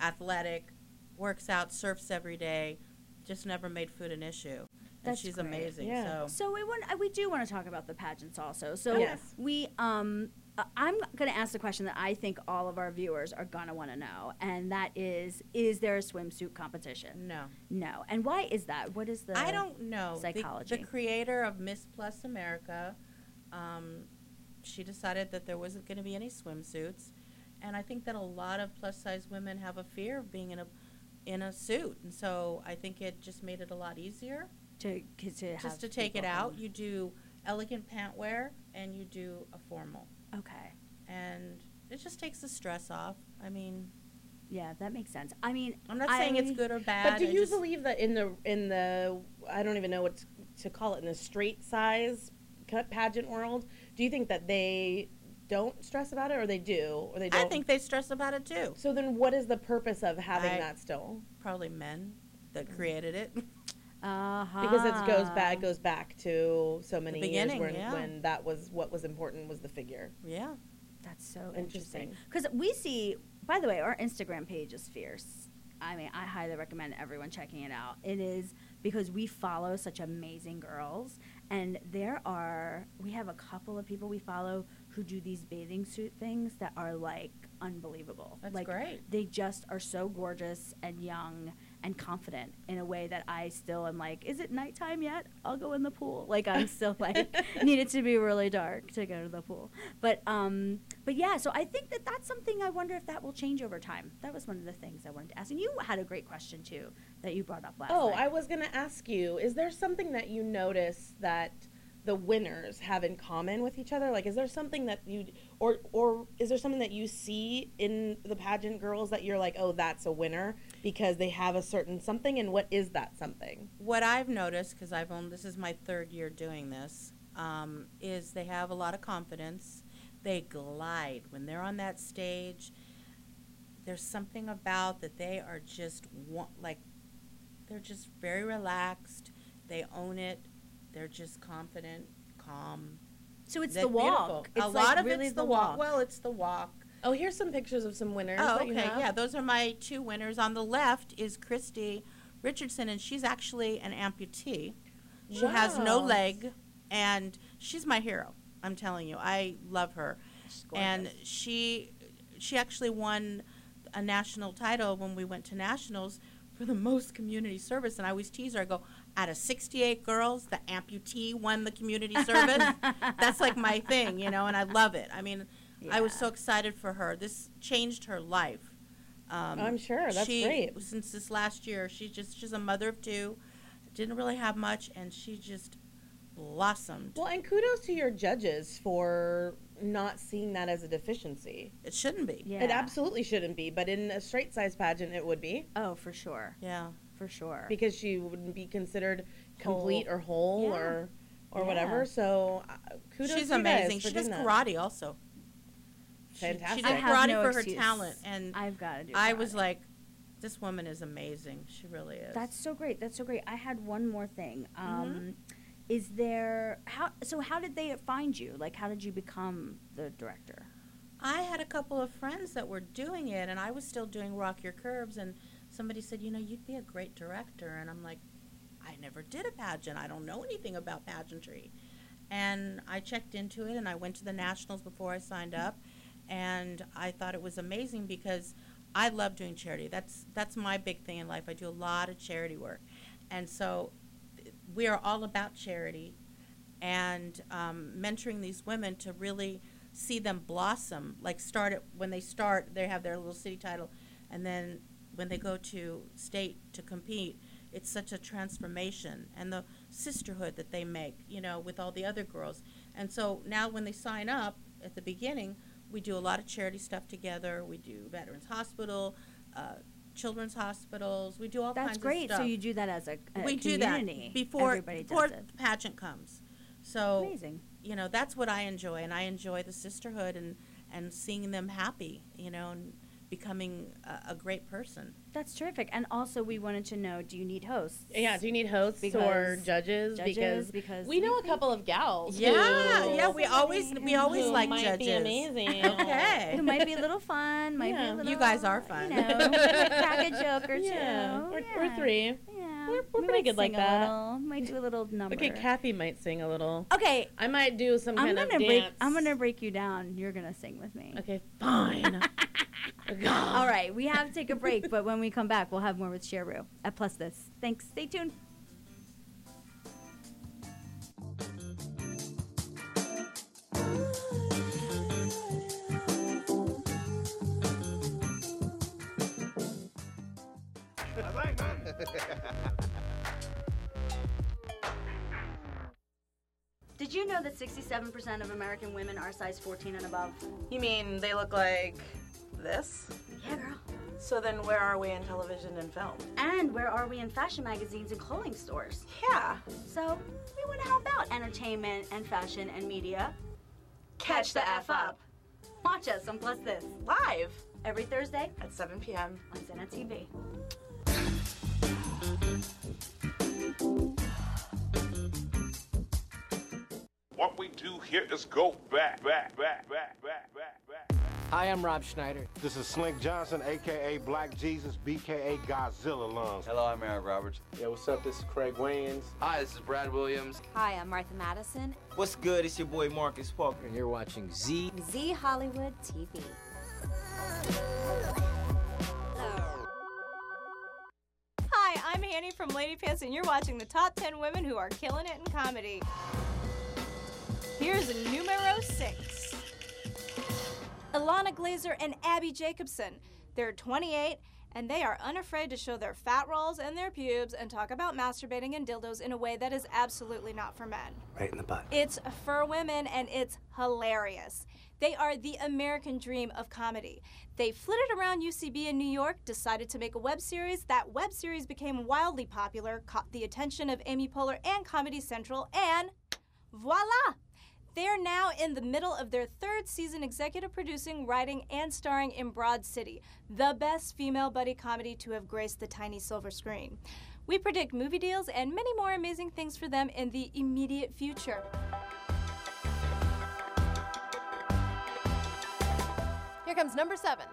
[SPEAKER 9] athletic, works out, surfs every day, just never made food an issue. And she's
[SPEAKER 1] great.
[SPEAKER 9] amazing.
[SPEAKER 2] Yeah.
[SPEAKER 9] So
[SPEAKER 1] So we want we do want to talk about the pageants also. So
[SPEAKER 2] Yes.
[SPEAKER 1] we um uh, I'm going to ask the question that I think all of our viewers are going to want to know and that is is there a swimsuit competition?
[SPEAKER 9] no.
[SPEAKER 1] No. And why is that? What is the
[SPEAKER 9] I don't know. The-
[SPEAKER 1] psychology?
[SPEAKER 9] The, creator of Miss Plus America, um, she decided that there wasn't going to be any swimsuits, and I think that a lot of plus size women have a fear of being in a in a suit, and so I think it just made it a lot easier.
[SPEAKER 1] To to have
[SPEAKER 9] just to take it out.
[SPEAKER 1] come.
[SPEAKER 9] You do elegant pant wear and you do a formal,
[SPEAKER 1] Okay.
[SPEAKER 9] and it just takes the stress off. I mean,
[SPEAKER 1] Yeah, that makes sense. I mean,
[SPEAKER 9] I'm not saying it's good or bad.
[SPEAKER 2] But do
[SPEAKER 9] I
[SPEAKER 2] you
[SPEAKER 9] just-
[SPEAKER 2] believe that in the in the I don't even know what to- to call it in the straight size cut pageant world? Do you think that they don't stress about it, or they do, or they don't?
[SPEAKER 9] I think they stress about it too.
[SPEAKER 2] So then, what is the purpose of having
[SPEAKER 9] I-
[SPEAKER 2] that still?
[SPEAKER 9] Probably men that created it.
[SPEAKER 1] Uh-huh.
[SPEAKER 2] Because it goes back goes back to so many years when,
[SPEAKER 9] yeah.
[SPEAKER 2] when that was what was important was the figure.
[SPEAKER 9] yeah.
[SPEAKER 1] That's so
[SPEAKER 2] Interesting.
[SPEAKER 1] interesting. Because we see, by the way, our Instagram page is fierce. I mean, I highly recommend everyone checking it out. It is because we follow such amazing girls, and there are we have a couple of people we follow who do these bathing suit things that are like unbelievable.
[SPEAKER 9] That's
[SPEAKER 1] like,
[SPEAKER 9] great.
[SPEAKER 1] They just are so gorgeous and young and confident in a way that I still am like, is it nighttime yet? I'll go in the pool. Like I'm still like need it to be really dark to go to the pool. But um, but yeah. So I think that that's something I wonder if that will change over time. That was one of the things I wanted to ask. And you had a great question too that you brought up last
[SPEAKER 2] Oh,
[SPEAKER 1] night.
[SPEAKER 2] I was going to ask you: Is there something that you notice that the winners have in common with each other? Like, is there something that you, or or is there something that you see in the pageant girls that you're like, oh, that's a winner because they have a certain something, and what is that something?
[SPEAKER 9] What I've noticed, because I've owned this is my third year doing this, um, is they have a lot of confidence. They glide when they're on that stage. There's something about that they are just wa- like they're just very relaxed. They own it. They're just confident, calm.
[SPEAKER 1] so it's
[SPEAKER 9] They're
[SPEAKER 1] the walk. It's
[SPEAKER 9] a
[SPEAKER 1] like
[SPEAKER 9] lot of
[SPEAKER 1] really
[SPEAKER 9] it's the walk. Well, it's the walk.
[SPEAKER 2] Oh, here's some pictures of some winners.
[SPEAKER 9] Oh,
[SPEAKER 2] that you
[SPEAKER 9] okay.
[SPEAKER 2] have.
[SPEAKER 9] Yeah, those are my two winners. On the left is Christy Richardson, and she's actually an amputee. She has no leg, and she's my hero. I'm telling you, I love her. And she, she actually won a national title when we went to nationals for the most community service. And I always tease her. I go, out of 68 girls, the amputee won the community service. That's like my thing, you know, and I love it. I mean, I was so excited for her. This changed her life. Um,
[SPEAKER 2] I'm sure. That's
[SPEAKER 9] she,
[SPEAKER 2] great.
[SPEAKER 9] Since this last year, she's just she's a mother of two, didn't really have much, and she just blossomed.
[SPEAKER 2] Well, and kudos to your judges for not seeing that as a deficiency.
[SPEAKER 9] It shouldn't be.
[SPEAKER 1] yeah.
[SPEAKER 2] It absolutely shouldn't be, but in a straight size pageant, it would be
[SPEAKER 1] Oh, for sure.
[SPEAKER 9] Yeah.
[SPEAKER 1] For sure.
[SPEAKER 2] because she wouldn't be considered complete
[SPEAKER 9] Whole.
[SPEAKER 2] or whole
[SPEAKER 1] Yeah.
[SPEAKER 2] or or
[SPEAKER 1] Yeah.
[SPEAKER 2] whatever. So uh, kudos.
[SPEAKER 9] she's
[SPEAKER 2] to you guys
[SPEAKER 9] amazing.
[SPEAKER 2] for
[SPEAKER 9] She does
[SPEAKER 2] doing that.
[SPEAKER 9] karate also. She-
[SPEAKER 2] Fantastic.
[SPEAKER 9] She,
[SPEAKER 1] I
[SPEAKER 9] did
[SPEAKER 1] have
[SPEAKER 9] karate
[SPEAKER 1] no
[SPEAKER 9] for
[SPEAKER 1] excuse.
[SPEAKER 9] her talent, and
[SPEAKER 1] I've got to do.
[SPEAKER 9] I was
[SPEAKER 1] karate.
[SPEAKER 9] like, this woman is amazing. She really is.
[SPEAKER 1] That's so great. That's so great. I had one more thing.
[SPEAKER 9] Mm-hmm.
[SPEAKER 1] Um, Is there how? So how did they find you? Like, how did you become the director?
[SPEAKER 9] I had a couple of friends that were doing it, and I was still doing Rock Your Curves, and somebody said, you know, you'd be a great director, and I'm like, I never did a pageant. I don't know anything about pageantry. And I checked into it, and I went to the nationals before I signed up, and I thought it was amazing because I love doing charity. That's that's my big thing in life. I do a lot of charity work, and so we are all about charity and um, mentoring these women to really see them blossom. Like start when they start, they have their little city title, and then when they go to state to compete, it's such a transformation and the sisterhood that they make, you know, with all the other girls. And so now when they sign up at the beginning, we do a lot of charity stuff together. We do Veterans Hospital, uh, children's hospitals. We do all
[SPEAKER 1] That's
[SPEAKER 9] kinds
[SPEAKER 1] great.
[SPEAKER 9] of stuff That's great.
[SPEAKER 1] So you do that as a, a
[SPEAKER 9] we do that before
[SPEAKER 1] everybody
[SPEAKER 9] before the pageant comes. So
[SPEAKER 1] Amazing.
[SPEAKER 9] you know that's what I enjoy, and I enjoy the sisterhood and and seeing them happy, you know, and becoming a, a great person.
[SPEAKER 1] That's terrific. And also, we wanted to know: Do you need hosts?
[SPEAKER 2] Yeah, do you need hosts or
[SPEAKER 1] Because-
[SPEAKER 2] judges?
[SPEAKER 1] Judges,
[SPEAKER 2] because,
[SPEAKER 1] because
[SPEAKER 2] we know
[SPEAKER 1] we
[SPEAKER 2] a couple of gals.
[SPEAKER 9] Yeah,
[SPEAKER 2] who,
[SPEAKER 9] yeah, we always we always
[SPEAKER 2] who
[SPEAKER 9] like
[SPEAKER 2] might
[SPEAKER 9] judges.
[SPEAKER 2] be amazing.
[SPEAKER 9] Okay.
[SPEAKER 1] It might be a little fun. Might be
[SPEAKER 2] Yeah.
[SPEAKER 1] a little.
[SPEAKER 9] You guys are fun.
[SPEAKER 1] You know, crack a joke or two.
[SPEAKER 2] Yeah, we're,
[SPEAKER 1] yeah.
[SPEAKER 2] we're three.
[SPEAKER 1] Yeah,
[SPEAKER 2] We're- we're pretty
[SPEAKER 1] might
[SPEAKER 2] good like
[SPEAKER 1] sing a
[SPEAKER 2] that.
[SPEAKER 1] little, might do a little number.
[SPEAKER 2] Okay, Kathy might sing a little.
[SPEAKER 1] Okay,
[SPEAKER 2] I might do some
[SPEAKER 1] I'm
[SPEAKER 2] kind
[SPEAKER 1] gonna
[SPEAKER 2] of
[SPEAKER 1] break.
[SPEAKER 2] dance.
[SPEAKER 1] I'm gonna break you down. You're gonna sing with me.
[SPEAKER 2] Okay, fine.
[SPEAKER 1] All right, we have to take a break, but when we come back, we'll have more with Cher Rue at Plus This. Thanks. Stay tuned. Did you know that 67% of American women are size 14 and above?
[SPEAKER 7] You mean they look like this?
[SPEAKER 1] Yeah, girl.
[SPEAKER 7] So then where are we in television and film?
[SPEAKER 1] And where are we in fashion magazines and clothing stores?
[SPEAKER 7] Yeah.
[SPEAKER 1] So we want to help out entertainment and fashion and media.
[SPEAKER 7] Catch the F up.
[SPEAKER 1] Watch us on Plus This
[SPEAKER 7] Live
[SPEAKER 1] every Thursday
[SPEAKER 7] at 7 p.m.
[SPEAKER 1] on Zena TV.
[SPEAKER 10] What we do here is go back, back, back, back, back, back, back.
[SPEAKER 11] Hi, I'm Rob Schneider.
[SPEAKER 12] This is Slink Johnson, aka Black Jesus, BKA Godzilla Lungs.
[SPEAKER 13] Hello, I'm Eric Roberts.
[SPEAKER 14] Yeah, what's up? This is Craig Wayans.
[SPEAKER 13] Hi, this is Brad Williams.
[SPEAKER 15] Hi, I'm Martha Madison.
[SPEAKER 13] What's good? It's your boy Marcus Parker.
[SPEAKER 11] And you're watching Z.
[SPEAKER 15] Z Hollywood TV.
[SPEAKER 16] Hi, I'm Hanny from Lady Pants, and you're watching the top 10 women who are killing it in comedy. Here's numero six Ilana Glazer and Abbi Jacobson. They're 28 and they are unafraid to show their fat rolls and their pubes and talk about masturbating and dildos in a way that is absolutely not for men.
[SPEAKER 14] Right in the butt.
[SPEAKER 16] It's for women and it's hilarious. They are the American dream of comedy. They flitted around UCB in New York, decided to make a web series. That web series became wildly popular, caught the attention of Amy Poehler and Comedy Central, and voila! They're now in the middle of their third season executive producing, writing, and starring in Broad City, the best female buddy comedy to have graced the tiny silver screen. We predict movie deals and many more amazing things for them in the immediate future.
[SPEAKER 17] Here comes number seven.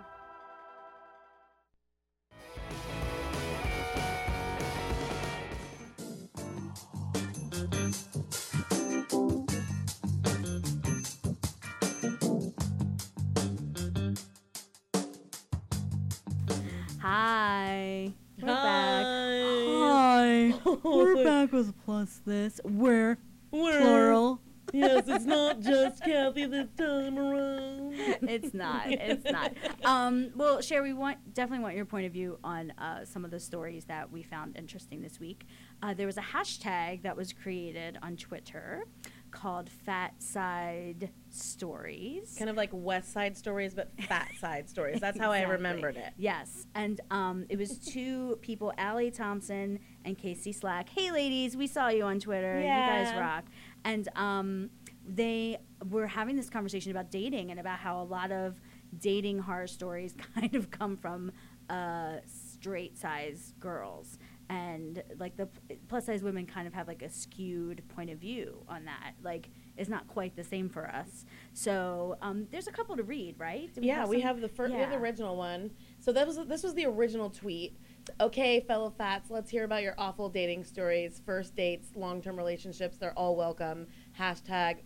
[SPEAKER 1] With Plus This. We're We're plural.
[SPEAKER 2] yes, it's not just Kathy this time around.
[SPEAKER 1] it's not. It's not. Um, well, Cher, we want definitely want your point of view on uh, some of the stories that we found interesting this week. Uh, there was a hashtag that was created on Twitter called Fat Side Stories.
[SPEAKER 2] Kind of like West Side Stories, but Fat Side Stories. That's how I remembered it.
[SPEAKER 1] Yes, and um, it was two people, Allie Thompson and Casey Slack. Hey, ladies, we saw you on Twitter. You guys rock. And um, they were having this conversation about dating and about how a lot of dating horror stories kind of come from uh, straight size girls. And like the plus size women kind of have like a skewed point of view on that. Like it's not quite the same for us. So um, there's a couple to read, right? Do
[SPEAKER 2] yeah, we
[SPEAKER 1] some-
[SPEAKER 2] have the first, we have the original one. So that was this was the original tweet. Okay, fellow fats, let's hear about your awful dating stories, first dates, long-term relationships. They're all welcome. Hashtag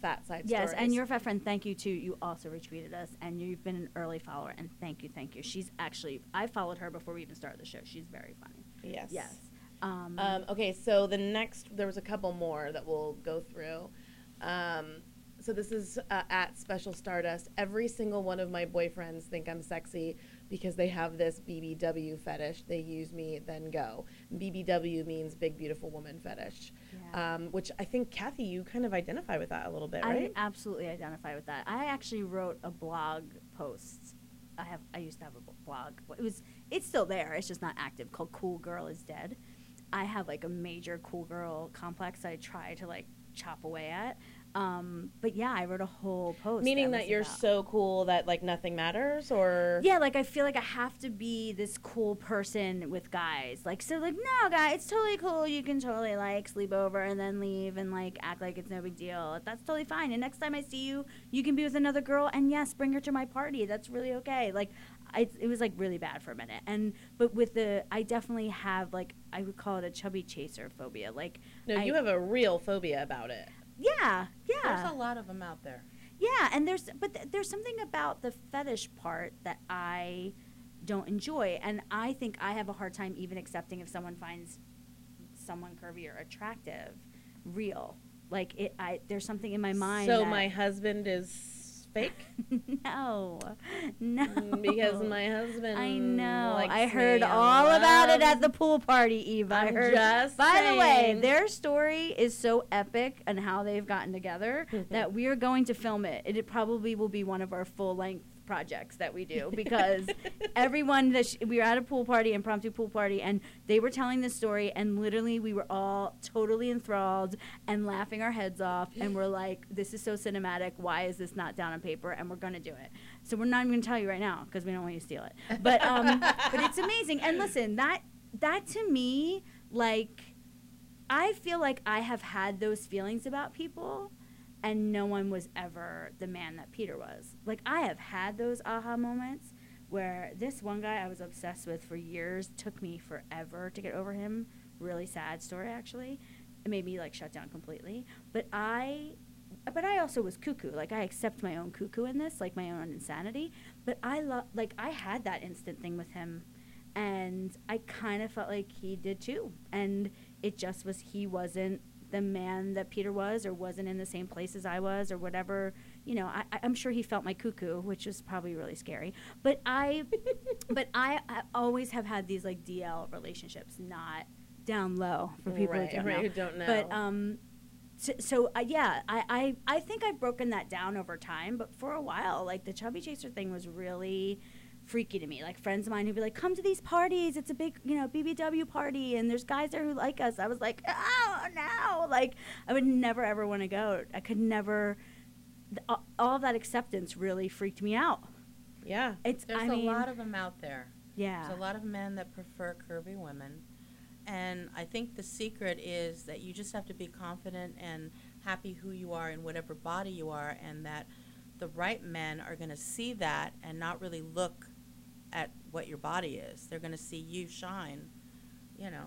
[SPEAKER 2] fat side
[SPEAKER 1] Yes,
[SPEAKER 2] stories.
[SPEAKER 1] and your fat friend, thank you too. You also retweeted us, and you've been an early follower, and thank you, thank you. She's actually, I followed her before we even started the show. She's very funny.
[SPEAKER 2] Yes.
[SPEAKER 1] Yes. Um,
[SPEAKER 2] Um, okay, so the next, there was a couple more that we'll go through. Um, so this is uh, at Special Stardust. Every single one of my boyfriends think I'm sexy because they have this BBW fetish. They use me, then go. BBW means big, beautiful woman fetish, um, which I think, Kathy, you kind of identify with that a little bit, right?
[SPEAKER 1] I absolutely identify with that. I actually wrote a blog post. I have. I used to have a blog. It was. It's still there. It's just not active. Called "Cool Girl Is Dead." I have like a major cool girl complex that I try to like chop away at. Um, but yeah, I wrote a whole post.
[SPEAKER 2] Meaning
[SPEAKER 1] was
[SPEAKER 2] that you're
[SPEAKER 1] about-
[SPEAKER 2] so cool that like nothing matters, or
[SPEAKER 1] Yeah, like I feel like I have to be this cool person with guys. Like so like no guy, it's totally cool. You can totally like sleep over and then leave and like act like it's no big deal. That's totally fine. And next time I see you, you can be with another girl and yes, bring her to my party. That's really okay. Like I, it was like really bad for a minute. And but with the I definitely have like I would call it a chubby chaser phobia. Like
[SPEAKER 2] no,
[SPEAKER 1] I-
[SPEAKER 2] you have a real phobia about it.
[SPEAKER 1] Yeah, yeah.
[SPEAKER 9] There's a lot of them out there.
[SPEAKER 1] Yeah, and there's but th- there's something about the fetish part that I don't enjoy, and I think I have a hard time even accepting if someone finds someone curvy or attractive real. Like it, I there's something in my mind.
[SPEAKER 2] So my husband is fake?
[SPEAKER 1] no, no.
[SPEAKER 2] Because my husband.
[SPEAKER 1] I know. I heard all about it at the pool party, Eve. I
[SPEAKER 2] I'm
[SPEAKER 1] heard.
[SPEAKER 2] just
[SPEAKER 1] By the way, their story is so epic and how they've gotten together that we are going to film it. It probably will be one of our full length projects that we do because everyone that sh- we were at a pool party, impromptu pool party, and they were telling this story, and literally we were all totally enthralled and laughing our heads off, and we're like, "This is so cinematic. Why is this not down on paper?" And we're gonna do it. So we're not even gonna tell you right now because we don't want you to steal it. But um, but it's amazing. And listen, that that to me, like, I feel like I have had those feelings about people and no one was ever the man that Peter was. Like I have had those aha moments where this one guy I was obsessed with for years took me forever to get over him. Really sad story actually. It made me like shut down completely. But I but I also was cuckoo. Like I accept my own cuckoo in this, like my own insanity. But I love like I had that instant thing with him and I kind of felt like he did too. And it just was he wasn't the man that Peter was, or wasn't in the same place as I was, or whatever. You know, I, I'm sure he felt my cuckoo, which was probably really scary. But I, but I, I always have had these like DL relationships, not down low for people
[SPEAKER 2] Right,
[SPEAKER 1] who don't
[SPEAKER 2] right,
[SPEAKER 1] know.
[SPEAKER 2] who don't
[SPEAKER 1] But um, so, so uh, yeah, I, I I think I've broken that down over time. But for a while, like the chubby chaser thing was really freaky to me. Like friends of mine who'd be like, "Come to these parties. It's a big, you know, BBW party, and there's guys there who like us." I was like, "Oh no!" Like I would never ever want to go. I could never. th- all- of that acceptance really freaked me out.
[SPEAKER 2] Yeah,
[SPEAKER 1] it's.
[SPEAKER 9] There's
[SPEAKER 1] I
[SPEAKER 9] a
[SPEAKER 1] mean,
[SPEAKER 9] lot of them out there.
[SPEAKER 1] Yeah.
[SPEAKER 9] There's a lot of men that prefer curvy women. And I think the secret is that you just have to be confident and happy who you are in whatever body you are, and that the right men are going to see that and not really look at what your body is. They're going to see you shine, you know.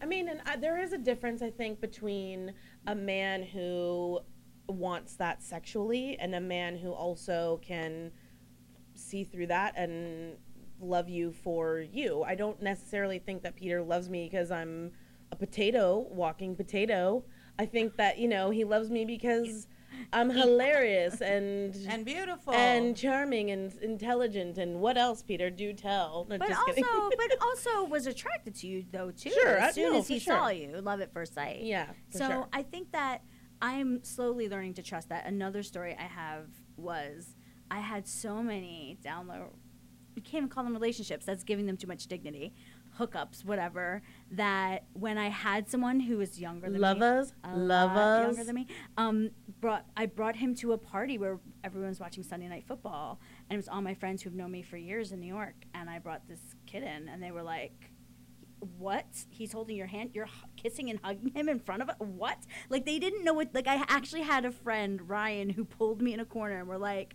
[SPEAKER 2] I mean, and I, there is a difference, I think, between a man who wants that sexually and a man who also can see through that and love you for you. I don't necessarily think that Peter loves me because I'm a potato, walking potato. I think that, you know, he loves me because I'm hilarious and
[SPEAKER 9] and beautiful
[SPEAKER 2] and charming and intelligent and what else, Peter? Do tell. No,
[SPEAKER 1] But
[SPEAKER 2] just
[SPEAKER 1] also, but also was attracted to you though too.
[SPEAKER 2] Sure, I-
[SPEAKER 1] as soon
[SPEAKER 2] no,
[SPEAKER 1] as he
[SPEAKER 2] sure.
[SPEAKER 1] saw you, love at first sight.
[SPEAKER 2] Yeah, for
[SPEAKER 1] So
[SPEAKER 2] sure.
[SPEAKER 1] I think that I'm slowly learning to trust that. Another story I have was I had so many down low. You can't even call them relationships. That's giving them too much dignity. Hookups, whatever. That when I had someone who was younger than
[SPEAKER 2] Lovers?
[SPEAKER 1] me, a lot
[SPEAKER 2] Lovers?
[SPEAKER 1] younger than me, um, brought I brought him to a party where everyone was watching Sunday Night Football, and it was all my friends who've known me for years in New York, and I brought this kid in, and they were like, "What? He's holding your hand? You're hu- kissing and hugging him in front of it? What?" Like they didn't know what. Like I actually had a friend Ryan who pulled me in a corner and were like.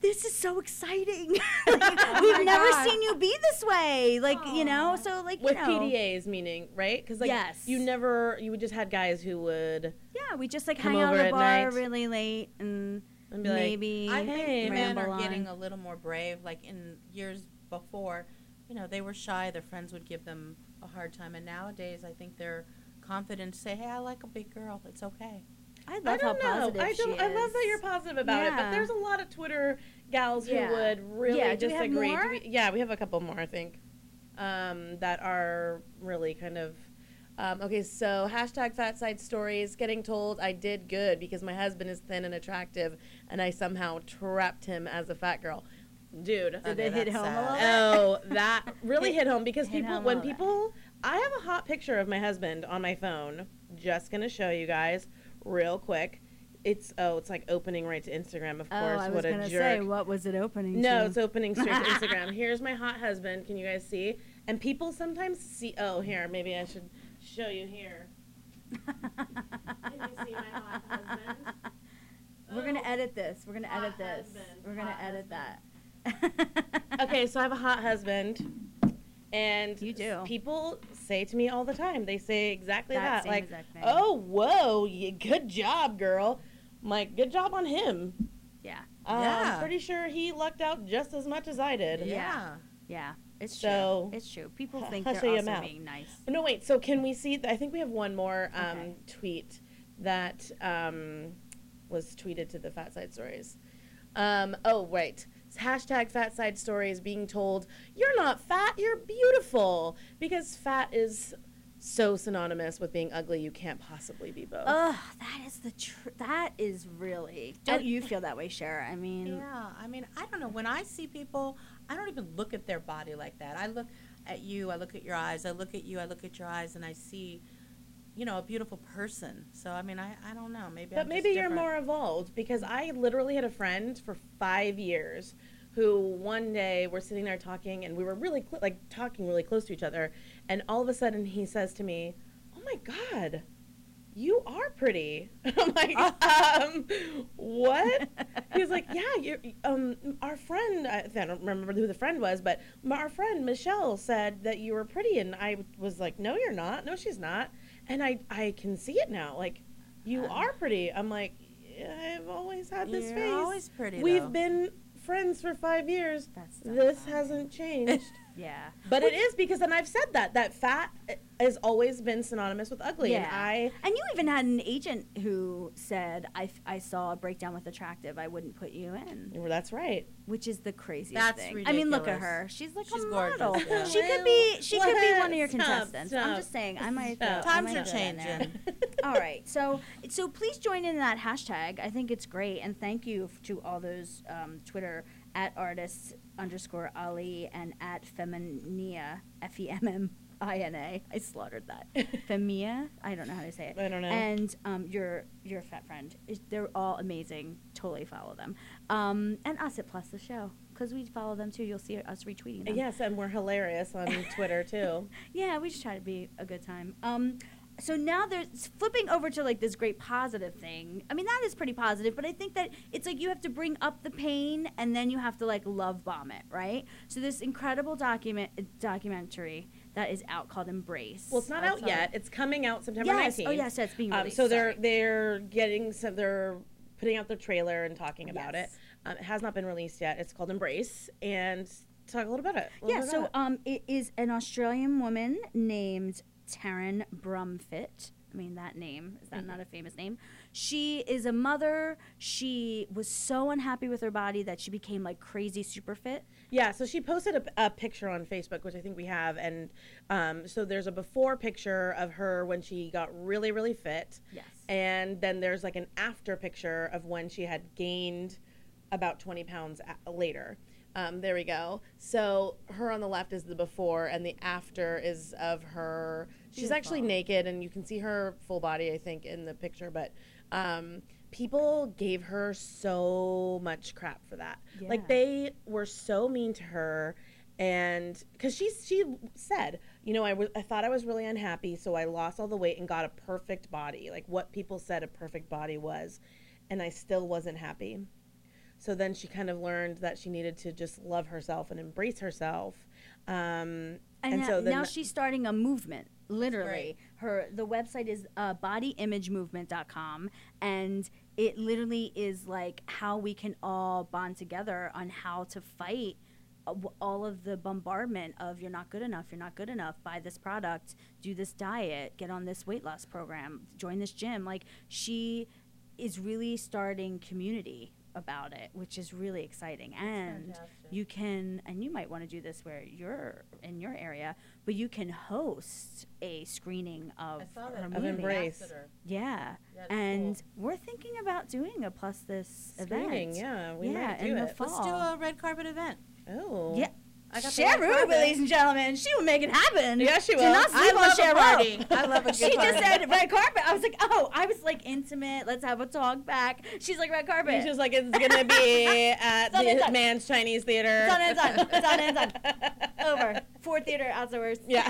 [SPEAKER 1] This is so exciting. like, oh
[SPEAKER 2] we've
[SPEAKER 1] never
[SPEAKER 2] God.
[SPEAKER 1] seen you be this way. Like, you know, so like, you
[SPEAKER 2] with
[SPEAKER 1] know.
[SPEAKER 2] PDAs, meaning right? Because like,
[SPEAKER 1] Yes.
[SPEAKER 2] you never, you would just had guys who would.
[SPEAKER 1] Yeah, we just like
[SPEAKER 2] come
[SPEAKER 1] hang out
[SPEAKER 2] over
[SPEAKER 1] at
[SPEAKER 2] at
[SPEAKER 1] the bar
[SPEAKER 2] night.
[SPEAKER 1] really late and,
[SPEAKER 2] And be like,
[SPEAKER 1] maybe
[SPEAKER 9] I think
[SPEAKER 2] Hey,
[SPEAKER 9] men
[SPEAKER 1] ramble
[SPEAKER 9] are getting a little more brave. Like in years before, you know, they were shy. Their friends would give them a hard time, and nowadays, I think they're confident to say, "Hey, I like a big girl. It's okay."
[SPEAKER 1] I
[SPEAKER 2] I
[SPEAKER 1] love how
[SPEAKER 2] don't know.
[SPEAKER 1] positive
[SPEAKER 2] I
[SPEAKER 1] she
[SPEAKER 2] don't. I love that you're positive about it, but there's a lot of Twitter gals
[SPEAKER 1] Yeah.
[SPEAKER 2] who would really
[SPEAKER 1] Yeah, do we have
[SPEAKER 2] disagree.
[SPEAKER 1] more?
[SPEAKER 2] we, yeah, we have a couple more, I think, um, that are really kind of. Um, okay, so hashtag fat side stories. Getting told I did good because my husband is thin and attractive, and I somehow trapped him as a fat girl. Dude,
[SPEAKER 1] Did it hit home a little bit?
[SPEAKER 2] Oh, that really hit home because
[SPEAKER 1] Hit
[SPEAKER 2] people,
[SPEAKER 1] home
[SPEAKER 2] when
[SPEAKER 1] little bit.
[SPEAKER 2] people, I have a hot picture of my husband on my phone. Just gonna show you guys real quick. It's oh, it's like opening right to Instagram. Of
[SPEAKER 1] Oh,
[SPEAKER 2] course,
[SPEAKER 1] I was
[SPEAKER 2] what a
[SPEAKER 1] gonna
[SPEAKER 2] jerk.
[SPEAKER 1] say, what was it opening
[SPEAKER 2] no,
[SPEAKER 1] to?
[SPEAKER 2] it's opening straight to Instagram. Here's my hot husband. Can you guys see? And people sometimes see. Oh, here, maybe I should show you here. Can you see my hot husband?
[SPEAKER 1] We're gonna oh. edit this. We're gonna edit this.
[SPEAKER 2] husband,
[SPEAKER 1] We're gonna
[SPEAKER 2] hot
[SPEAKER 1] edit that.
[SPEAKER 2] okay, so I have a hot husband, and
[SPEAKER 1] You do.
[SPEAKER 2] People say to me all the time. They say exactly
[SPEAKER 1] That
[SPEAKER 2] that, like, "Oh, whoa, y- good job, girl." I'm like, good job on him.
[SPEAKER 1] Yeah.
[SPEAKER 2] Um,
[SPEAKER 9] Yeah.
[SPEAKER 2] I'm pretty sure he lucked out just as much as I did.
[SPEAKER 9] Yeah.
[SPEAKER 1] Yeah. It's
[SPEAKER 2] So-
[SPEAKER 1] true. It's true. People think
[SPEAKER 2] hush
[SPEAKER 1] they're also
[SPEAKER 2] mouth.
[SPEAKER 1] being nice.
[SPEAKER 2] No, wait. So can we see? I think we have one more um,
[SPEAKER 1] Okay.
[SPEAKER 2] tweet that um, was tweeted to the Fat Side Stories. Um, oh, right. Hashtag fat side stories being told, you're not fat, you're beautiful. Because fat is so synonymous with being ugly, you can't possibly be both.
[SPEAKER 1] Ugh, that is the tr- that is really. Don't
[SPEAKER 9] And-
[SPEAKER 1] you feel that way, Cher? I mean,
[SPEAKER 9] Yeah, I mean, I don't know. When I see people, I don't even look at their body like that. I look at you, I look at your eyes, I look at you, I look at your eyes, and I see, you know, a beautiful person. So, I mean, I, I don't know. Maybe
[SPEAKER 2] But
[SPEAKER 9] I'm
[SPEAKER 2] maybe you're more evolved because I literally had a friend for five years who one day we're sitting there talking and we were really cl- like talking really close to each other, and all of a sudden he says to me, "Oh my god." You are pretty. I'm like, um, what? He was like, yeah, you're, um, our friend, I, I don't remember who the friend was, but our friend Michelle said that you were pretty, and I was like, no, you're not. No, she's not. And I, I can see it now. Like, you are pretty. I'm like, yeah, I've always had this
[SPEAKER 9] You're
[SPEAKER 2] face.
[SPEAKER 9] always pretty,
[SPEAKER 2] We've
[SPEAKER 9] though.
[SPEAKER 2] been friends for five years. this hasn't changed.
[SPEAKER 1] yeah.
[SPEAKER 2] But it is because, and I've said that that fat has always been synonymous with ugly, and I
[SPEAKER 1] and you even had an agent who said, "I, f- I saw a breakdown with attractive. I wouldn't put you in."
[SPEAKER 2] Well, that's right.
[SPEAKER 1] Which is the craziest
[SPEAKER 9] That's
[SPEAKER 1] thing. I mean, look at her. She's like
[SPEAKER 9] She's
[SPEAKER 1] a
[SPEAKER 9] gorgeous,
[SPEAKER 1] model.
[SPEAKER 9] yeah.
[SPEAKER 1] She could be. She could be one of your
[SPEAKER 2] Stop,
[SPEAKER 1] contestants. I'm just saying. I might.
[SPEAKER 2] stop.
[SPEAKER 1] Throw, I
[SPEAKER 9] Times
[SPEAKER 1] might
[SPEAKER 9] are
[SPEAKER 1] throw that in there.
[SPEAKER 9] changing.
[SPEAKER 1] all right. So so please join in that hashtag. I think it's great, and thank you f- to all those um, Twitter at artists underscore Ali and at Feminia F E M M I N A. I slaughtered that. Femia. I don't know how to say it.
[SPEAKER 2] I don't know.
[SPEAKER 1] And um, your your fat friend. They're all amazing. Totally follow them. Um, and us at Plus the Show because we follow them too. You'll see us retweeting them.
[SPEAKER 2] yes, and we're hilarious on Twitter too.
[SPEAKER 1] Yeah, we just try to be a good time. Um, so now there's flipping over to like this great positive thing. I mean, that is pretty positive, but I think that it's like you have to bring up the pain and then you have to like love bomb it, right? So this incredible document documentary that is out called Embrace.
[SPEAKER 2] Well, it's not out yet.
[SPEAKER 1] it.
[SPEAKER 2] It's coming out September
[SPEAKER 1] Yes.
[SPEAKER 2] 19th.
[SPEAKER 1] Oh, yes, it's being
[SPEAKER 2] Um,
[SPEAKER 1] released.
[SPEAKER 2] so they're they're getting some. They're putting out their trailer and talking about
[SPEAKER 1] Yes.
[SPEAKER 2] it. Um, it has not been released yet. It's called Embrace, and talk a little bit about it.
[SPEAKER 1] Yeah, so
[SPEAKER 2] it.
[SPEAKER 1] um, it is an Australian woman named Taryn Brumfitt. I mean, that name is that
[SPEAKER 2] Mhm.
[SPEAKER 1] not a famous name? She is a mother. She was so unhappy with her body that she became like crazy super fit.
[SPEAKER 2] Yeah, so she posted a, a picture on Facebook, which I think we have, and um, so there's a before picture of her when she got really, really fit.
[SPEAKER 1] Yes.
[SPEAKER 2] And then there's like an after picture of when she had gained about 20 pounds a- later. Um, there we go. So her on the left is the before, and the after is of her. She's actually naked, and you can see her full body, I think, in the picture. But um, people gave her so much crap for that. Like they were so mean to her, and because she she said, you know, I I thought I was really unhappy, so I lost all the weight and got a perfect body, like what people said a perfect body was, and I still wasn't happy. So then she kind of learned that she needed to just love herself and embrace herself. Um,
[SPEAKER 1] And,
[SPEAKER 2] and,
[SPEAKER 1] now,
[SPEAKER 2] so then
[SPEAKER 1] now she's starting a movement. Literally, her the website is uh, bodyimagemovement.com, and it literally is like how we can all bond together on how to fight uh, all of the bombardment of you're not good enough, you're not good enough, buy this product, do this diet, get on this weight loss program, join this gym. Like she is really starting community about it, which is really exciting. And
[SPEAKER 9] fantastic.
[SPEAKER 1] you can, and you might want to do this where you're in your area, but you can host a screening of
[SPEAKER 9] I saw that
[SPEAKER 1] her
[SPEAKER 2] Of
[SPEAKER 1] movie.
[SPEAKER 2] Embrace.
[SPEAKER 9] Ambassador.
[SPEAKER 1] Yeah,
[SPEAKER 9] That's
[SPEAKER 1] and
[SPEAKER 9] cool.
[SPEAKER 1] we're thinking about doing a plus this
[SPEAKER 2] Screening,
[SPEAKER 1] event.
[SPEAKER 2] yeah, we
[SPEAKER 1] yeah,
[SPEAKER 2] might do
[SPEAKER 1] in the
[SPEAKER 2] it.
[SPEAKER 1] fall.
[SPEAKER 9] Let's do a red carpet event.
[SPEAKER 2] oh
[SPEAKER 1] yeah.
[SPEAKER 9] I got
[SPEAKER 1] Cheryl, ladies and gentlemen, she will make it happen.
[SPEAKER 2] Yeah, she will.
[SPEAKER 1] Do not
[SPEAKER 9] I
[SPEAKER 1] sleep on
[SPEAKER 9] love a
[SPEAKER 1] Cheryl.
[SPEAKER 9] party. I love a good
[SPEAKER 1] She just said red carpet. I was like, oh, I was like intimate. Let's have a talk back. She's like red carpet.
[SPEAKER 2] Just like it's gonna be at
[SPEAKER 1] Done
[SPEAKER 2] the. Mann's Chinese Theater.
[SPEAKER 1] Done and done. Done and done. Over. Four theater outdoors.
[SPEAKER 2] Yeah.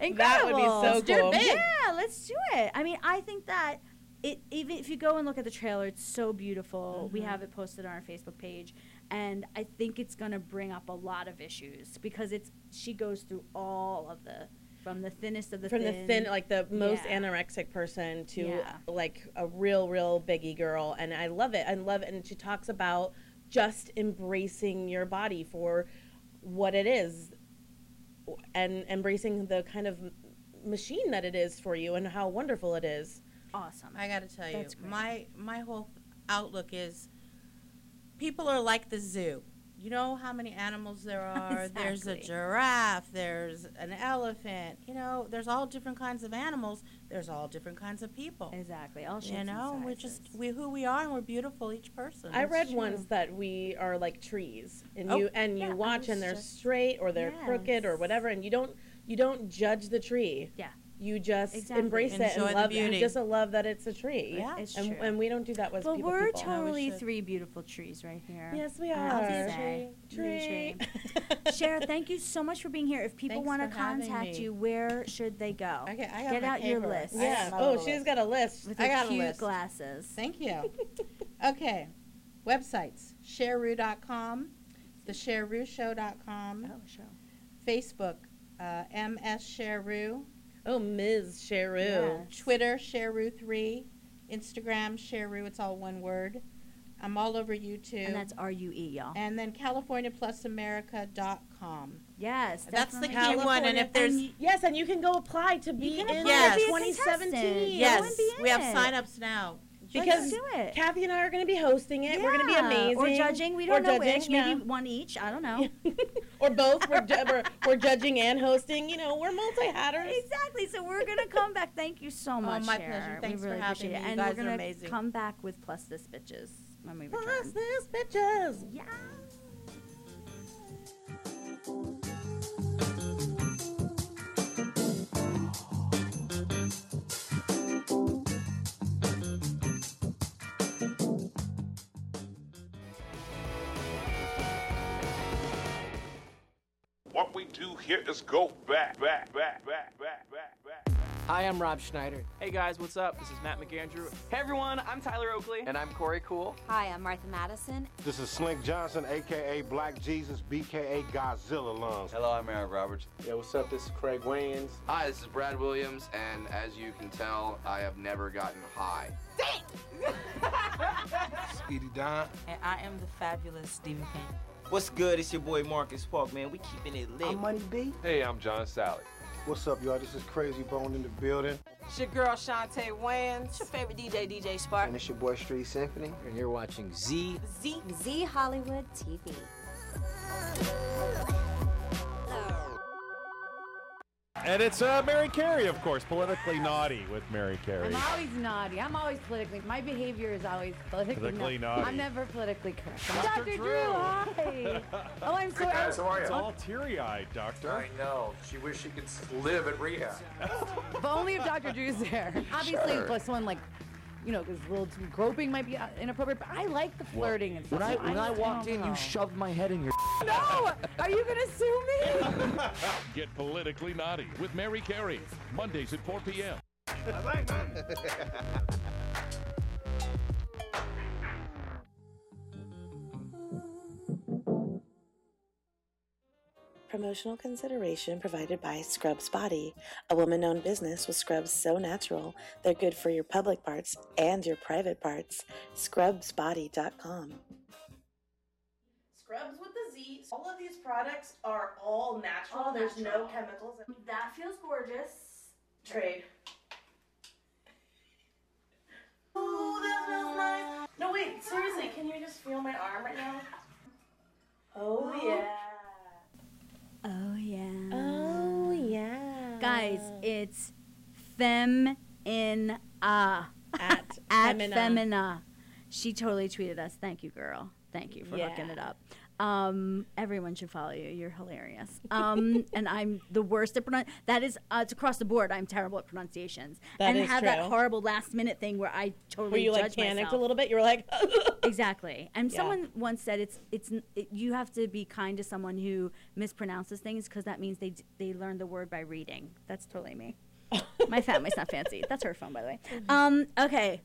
[SPEAKER 1] Incredible.
[SPEAKER 2] That would be so
[SPEAKER 1] Let's
[SPEAKER 2] cool.
[SPEAKER 1] Yeah, let's do it. I mean, I think that it even if you go and look at the trailer, it's so beautiful. We
[SPEAKER 2] Mhm.
[SPEAKER 1] have it posted on our Facebook page, and I think it's gonna bring up a lot of issues because it's she goes through all of the from the thinnest of the
[SPEAKER 2] From
[SPEAKER 1] thin,
[SPEAKER 2] the thin, like the most
[SPEAKER 1] Yeah.
[SPEAKER 2] anorexic person to
[SPEAKER 1] Yeah.
[SPEAKER 2] like a real, real biggie girl, and I love it. I love it, and she talks about just embracing your body for what it is, and embracing the kind of machine that it is for you, and how wonderful it is.
[SPEAKER 1] awesome.
[SPEAKER 9] I got to tell you,
[SPEAKER 1] great.
[SPEAKER 9] my my whole outlook is people are like the zoo. You know how many animals there are? There's a giraffe, there's an elephant, you know, there's all different kinds of animals, there's all different kinds of people.
[SPEAKER 1] Exactly. All shapes
[SPEAKER 9] You
[SPEAKER 1] and
[SPEAKER 9] know, we're just we who we are and we're beautiful each person.
[SPEAKER 2] I
[SPEAKER 9] It's
[SPEAKER 2] read
[SPEAKER 9] true.
[SPEAKER 2] once that we are like trees, and
[SPEAKER 9] Oh,
[SPEAKER 2] you and you
[SPEAKER 9] yeah,
[SPEAKER 2] watch, and they're
[SPEAKER 9] just-
[SPEAKER 2] straight or they're crooked or whatever, and you don't you don't judge the tree.
[SPEAKER 1] Yeah.
[SPEAKER 2] You just
[SPEAKER 1] Exactly.
[SPEAKER 2] embrace it and
[SPEAKER 9] the
[SPEAKER 2] love it.
[SPEAKER 9] beauty.
[SPEAKER 2] You just love that it's a tree.
[SPEAKER 9] Yeah.
[SPEAKER 1] It's
[SPEAKER 2] and,
[SPEAKER 1] true.
[SPEAKER 2] and we don't do that with
[SPEAKER 1] Well,
[SPEAKER 2] people.
[SPEAKER 1] we're
[SPEAKER 2] people.
[SPEAKER 1] totally
[SPEAKER 9] should.
[SPEAKER 1] three beautiful trees right here.
[SPEAKER 2] Yes, we
[SPEAKER 1] I have to
[SPEAKER 2] are.
[SPEAKER 1] say.
[SPEAKER 2] Tree.
[SPEAKER 1] Cher, thank you so much for being here. If people want to contact you, where should they go?
[SPEAKER 9] Okay, I got
[SPEAKER 1] Get
[SPEAKER 9] my
[SPEAKER 1] out your list.
[SPEAKER 9] I
[SPEAKER 2] Yeah. Oh,
[SPEAKER 9] little
[SPEAKER 2] she's
[SPEAKER 9] list.
[SPEAKER 2] got a list.
[SPEAKER 1] With
[SPEAKER 9] I
[SPEAKER 1] your
[SPEAKER 9] got a
[SPEAKER 1] cute
[SPEAKER 9] list.
[SPEAKER 1] glasses.
[SPEAKER 9] Thank you. okay. Websites cherrue.com, theshareroo.show.com,
[SPEAKER 1] Oh, show.
[SPEAKER 9] Facebook, uh, MS CherRue,
[SPEAKER 2] Oh, Ms. Cher Rue.
[SPEAKER 1] Yes.
[SPEAKER 9] Twitter CherRue3, Instagram CherRue, it's all one word. I'm all over YouTube.
[SPEAKER 1] And that's R U E, y'all.
[SPEAKER 9] and then CaliforniaPlusAmerica.com.
[SPEAKER 1] Yes,
[SPEAKER 9] That's the
[SPEAKER 1] definitely.
[SPEAKER 9] key one. And if there's
[SPEAKER 1] y-
[SPEAKER 2] Yes, and you can go apply to be
[SPEAKER 1] can
[SPEAKER 2] in
[SPEAKER 1] apply
[SPEAKER 9] to be a
[SPEAKER 2] 2017.
[SPEAKER 1] contestant.
[SPEAKER 9] yes,
[SPEAKER 1] Go and
[SPEAKER 9] we have
[SPEAKER 1] in it.
[SPEAKER 9] sign-ups now.
[SPEAKER 2] Because
[SPEAKER 1] do it.
[SPEAKER 2] Kathy and I are going to be hosting it. We're going to be
[SPEAKER 1] Yeah.
[SPEAKER 2] amazing.
[SPEAKER 1] Or judging. We don't know
[SPEAKER 2] judging,
[SPEAKER 1] which.
[SPEAKER 2] yeah.
[SPEAKER 1] Maybe one each. I don't know.
[SPEAKER 2] or both. We're, ju- we're, we're judging and hosting. You know, we're multi-hatters.
[SPEAKER 1] exactly. So we're gonna come back. Thank you so oh, much.
[SPEAKER 9] Oh, my
[SPEAKER 1] Cher.
[SPEAKER 9] pleasure. Thanks for
[SPEAKER 1] really
[SPEAKER 9] having
[SPEAKER 1] appreciate
[SPEAKER 9] me. You
[SPEAKER 1] And
[SPEAKER 9] guys
[SPEAKER 1] we're gonna
[SPEAKER 9] amazing.
[SPEAKER 1] come back with plus this bitches when we return.
[SPEAKER 2] Plus this bitches.
[SPEAKER 1] Yeah.
[SPEAKER 10] What we do here is go back, back, back, back, back, back, back.
[SPEAKER 11] Hi, I'm Rob Schneider.
[SPEAKER 13] Hey guys, what's up? This is Matt McAndrew. Hey everyone, I'm Tyler Oakley. And I'm Corey Cool.
[SPEAKER 15] Hi, I'm Martha Madison.
[SPEAKER 12] This is Slink Johnson, aka Black Jesus, BKA Godzilla Lungs.
[SPEAKER 13] Hello, I'm Eric Roberts.
[SPEAKER 14] Yeah, what's up? This is Craig Wayans.
[SPEAKER 13] Hi, this is Brad Williams, and as you can tell, I have never gotten high.
[SPEAKER 12] Speedy Don.
[SPEAKER 18] And I am the fabulous Stephen King.
[SPEAKER 13] What's good? It's your boy Marcus Park, man. We keeping it lit.
[SPEAKER 12] I'm Money B.
[SPEAKER 5] Hey, I'm John Salley.
[SPEAKER 12] What's up, y'all? This is Krayzie Bone in the building.
[SPEAKER 18] It's your girl Shantae Wayans. It's your favorite DJ, DJ Spark.
[SPEAKER 12] And it's your boy Street Symphony.
[SPEAKER 11] And you're watching Z.
[SPEAKER 18] Z.
[SPEAKER 15] Z Hollywood TV.
[SPEAKER 5] And it's uh, Mary Carey, of course, politically naughty with Mary Carey.
[SPEAKER 6] I'm always naughty. I'm always politically. My behavior is always politically,
[SPEAKER 5] Politically
[SPEAKER 6] nau-
[SPEAKER 5] naughty.
[SPEAKER 6] I'm never politically correct.
[SPEAKER 5] Dr.
[SPEAKER 6] Dr.
[SPEAKER 5] Drew.
[SPEAKER 6] Drew, hi. oh, I'm sorry.
[SPEAKER 3] guys, how are you?
[SPEAKER 5] It's
[SPEAKER 3] you?
[SPEAKER 5] all teary-eyed, Doctor.
[SPEAKER 3] I know. She wished she could live at rehab.
[SPEAKER 6] But only if Dr. Drew's there. Obviously,
[SPEAKER 3] Sure.
[SPEAKER 6] like someone like, you know, because a little too groping might be uh, inappropriate. But I like the flirting and stuff.
[SPEAKER 11] When I
[SPEAKER 6] so
[SPEAKER 11] when I
[SPEAKER 6] don't
[SPEAKER 11] walked in,
[SPEAKER 6] know.
[SPEAKER 11] you shoved my head in your.
[SPEAKER 6] No! Are you gonna sue me?
[SPEAKER 8] Get politically naughty with Mary Carey. Mondays at 4 p.m.
[SPEAKER 19] Promotional consideration provided by Scrubs Body, a woman owned business with scrubs so natural they're good for your public parts and your private parts. ScrubsBody.com.
[SPEAKER 2] Scrubs with the Z. All of these products are all natural.
[SPEAKER 1] All
[SPEAKER 2] There's
[SPEAKER 1] natural.
[SPEAKER 2] no chemicals.
[SPEAKER 1] That feels gorgeous.
[SPEAKER 2] Trade. Ooh, that smells nice. No, wait, seriously, can you just feel my arm right now? Oh, oh yeah.
[SPEAKER 1] Oh yeah.
[SPEAKER 2] Oh, yeah.
[SPEAKER 1] Guys, it's Fem in ah
[SPEAKER 2] At
[SPEAKER 1] at
[SPEAKER 2] Femina.
[SPEAKER 1] Femina. She totally tweeted us. Thank you, girl. Thank you for hooking it up. Um, everyone should follow you. You're hilarious. Um, and I'm the worst at pronoun. That is, uh, it's across the board. I'm terrible at pronunciations.
[SPEAKER 2] That
[SPEAKER 1] and
[SPEAKER 2] is
[SPEAKER 1] have that horrible last minute thing where I totally
[SPEAKER 2] Were you like panicked
[SPEAKER 1] myself.
[SPEAKER 2] a little bit? You were like,
[SPEAKER 1] exactly. And
[SPEAKER 2] Yeah.
[SPEAKER 1] someone once said it's it's it, you have to be kind to someone who mispronounces things because that means they they learn the word by reading. That's totally me. My family's not fancy. That's her phone, by the way. Um. Okay.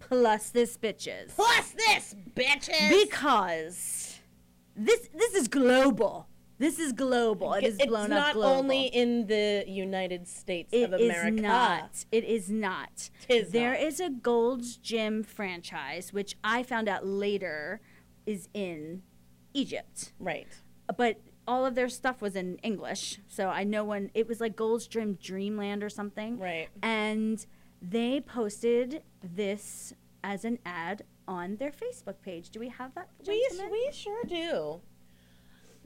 [SPEAKER 1] Plus this bitches.
[SPEAKER 2] Plus this, bitches.
[SPEAKER 1] Because this this is global. This is global. It is
[SPEAKER 2] it's
[SPEAKER 1] blown
[SPEAKER 2] not
[SPEAKER 1] up global.
[SPEAKER 2] only in the United States
[SPEAKER 1] It
[SPEAKER 2] of
[SPEAKER 1] is
[SPEAKER 2] America.
[SPEAKER 1] not. It is not.
[SPEAKER 2] Tis
[SPEAKER 1] There
[SPEAKER 2] not.
[SPEAKER 1] is a Gold's Gym franchise, which I found out later is in Egypt.
[SPEAKER 2] Right.
[SPEAKER 1] But all of their stuff was in English. So I know when it was like Gold's Gym Dreamland or something.
[SPEAKER 2] Right.
[SPEAKER 1] And they posted this as an ad on their Facebook page. Do we have that?
[SPEAKER 2] We, we sure do.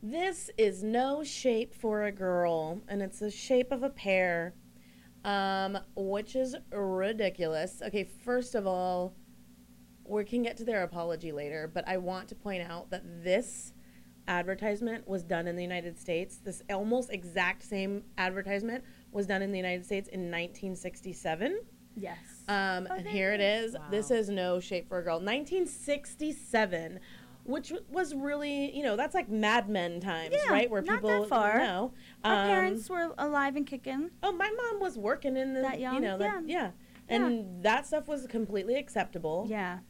[SPEAKER 2] This is no shape for a girl, and it's the shape of a pear, um, which is ridiculous. Okay, first of all, we can get to their apology later, but I want to point out that this advertisement was done in the United States. This almost exact same advertisement was done in the United States in 1967.
[SPEAKER 1] Yes.
[SPEAKER 2] Um, and here it is. This is no shape for a girl. 1967, which was really, you know, that's like Mad Men times,
[SPEAKER 1] Yeah,
[SPEAKER 2] right? Where
[SPEAKER 1] not
[SPEAKER 2] people
[SPEAKER 1] that far.
[SPEAKER 2] know.
[SPEAKER 1] Our
[SPEAKER 2] Um,
[SPEAKER 1] parents were alive and kicking.
[SPEAKER 2] Oh, my mom was working in the
[SPEAKER 1] That young?
[SPEAKER 2] you know, the-
[SPEAKER 1] Yeah.
[SPEAKER 2] yeah. And that stuff was completely acceptable.
[SPEAKER 1] Yeah.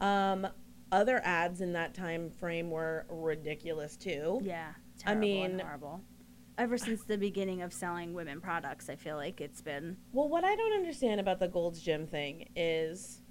[SPEAKER 2] Um, other ads in that time frame were ridiculous too.
[SPEAKER 1] Yeah.
[SPEAKER 2] I
[SPEAKER 1] Terrible
[SPEAKER 2] mean,
[SPEAKER 1] and horrible. Ever since the beginning of selling women products, I feel like it's been.
[SPEAKER 2] Well, what I don't understand about the Gold's Gym thing is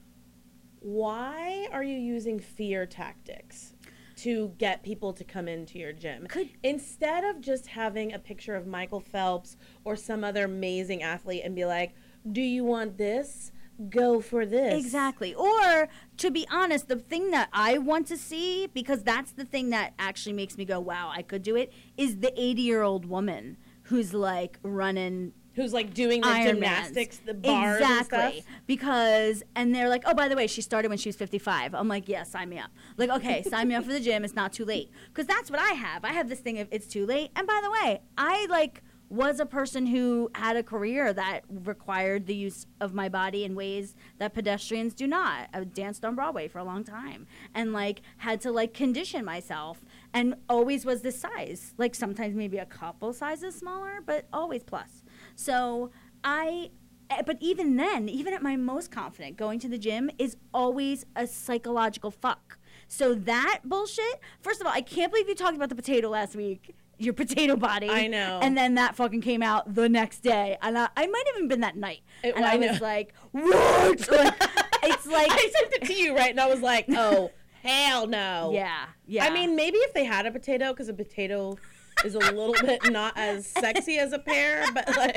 [SPEAKER 2] why are you using fear tactics to get people to come into your gym? Instead of just having a picture of Michael Phelps or some other amazing athlete and be like, "Do you want this? Go for this."
[SPEAKER 1] Exactly. Or to be honest, the thing that I want to see, because that's the thing that actually makes me go, wow, I could do it, is the 80 year old woman who's like running.
[SPEAKER 2] Who's like doing the
[SPEAKER 1] Ironmans.
[SPEAKER 2] gymnastics, the bars and
[SPEAKER 1] exactly.
[SPEAKER 2] stuff?
[SPEAKER 1] Because, and they're like, oh, by the way, she started when she was 55. I'm like, yeah, sign me up. Like, okay, sign me up for the gym. It's not too late. Because that's what I have. I have this thing of it's too late. And by the way, I like was a person who had a career that required the use of my body in ways that pedestrians do not. I danced on Broadway for a long time and like had to like condition myself and always was this size. Like sometimes maybe a couple sizes smaller, but always plus. So I eh, but even then, even at my most confident, going to the gym is always a psychological fuck. So that bullshit, first of all, I can't believe you talked about the potato last week. Your potato body.
[SPEAKER 2] I know.
[SPEAKER 1] And then that fucking came out the next day. And I, I might have even been that night.
[SPEAKER 2] It-
[SPEAKER 1] and
[SPEAKER 2] I
[SPEAKER 1] I, was like, what? Like, it's like.
[SPEAKER 2] I sent it to you, right? And I was like, oh, hell no.
[SPEAKER 1] Yeah, yeah.
[SPEAKER 2] I mean, maybe if they had a potato, because a potato is a little bit not as sexy as a pear, but like.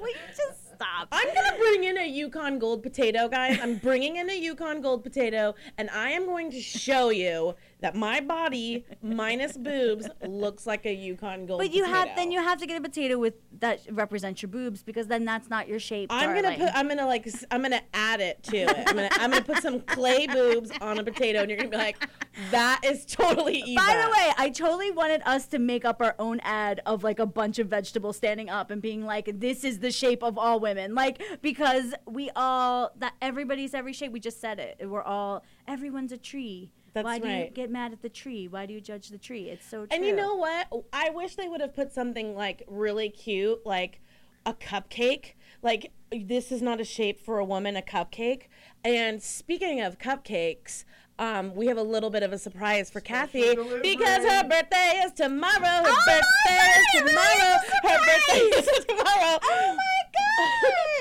[SPEAKER 1] Will you just stop?
[SPEAKER 2] I'm gonna bring in a Yukon Gold potato, guys. I'm bringing in a Yukon Gold potato, and I am going to show you that my body minus boobs looks like a Yukon Gold.
[SPEAKER 1] But you
[SPEAKER 2] potato.
[SPEAKER 1] have then you have to get a potato with that represents your boobs because then that's not your shape.
[SPEAKER 2] I'm gonna put. I'm gonna like. I'm gonna add it to it. I'm gonna. I'm gonna put some clay boobs on a potato, and you're gonna be like, "That is totally Eva."
[SPEAKER 1] By the way, I totally wanted us to make up our own ad of like a bunch of vegetables standing up and being like, "This is the shape of all women," like because we all that everybody's every shape. We just said it. We're all everyone's a tree.
[SPEAKER 2] That's
[SPEAKER 1] Why do you get mad at the tree? Why do you judge the tree? It's so true.
[SPEAKER 2] And you know what? I wish they would have put something like really cute, like a cupcake. Like this is not a shape for a woman, a cupcake. And speaking of cupcakes, um, we have a little bit of a surprise for Kathy because her birthday is tomorrow. Her
[SPEAKER 1] Oh
[SPEAKER 2] birthday is tomorrow. Her birthday is tomorrow.
[SPEAKER 1] Oh my god!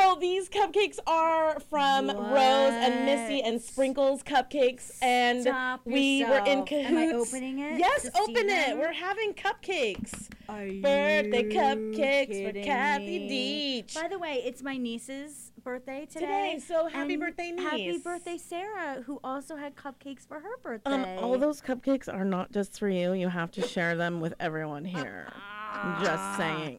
[SPEAKER 2] So these cupcakes are from Rose and Missy and Sprinkles cupcakes, and
[SPEAKER 1] Stop
[SPEAKER 2] we were in cahoots.
[SPEAKER 1] Am I opening it
[SPEAKER 2] Yes, open it. We're having cupcakes.
[SPEAKER 1] Are
[SPEAKER 2] Birthday
[SPEAKER 1] you
[SPEAKER 2] cupcakes for Kathy
[SPEAKER 1] me?
[SPEAKER 2] Deitch.
[SPEAKER 1] By the way, it's my niece's birthday today.
[SPEAKER 2] Today, so happy
[SPEAKER 1] and
[SPEAKER 2] birthday, niece.
[SPEAKER 1] Happy birthday, Sarah, who also had cupcakes for her birthday.
[SPEAKER 2] Um, all those cupcakes are not just for you. You have to share them with everyone here. I'm just ah. saying.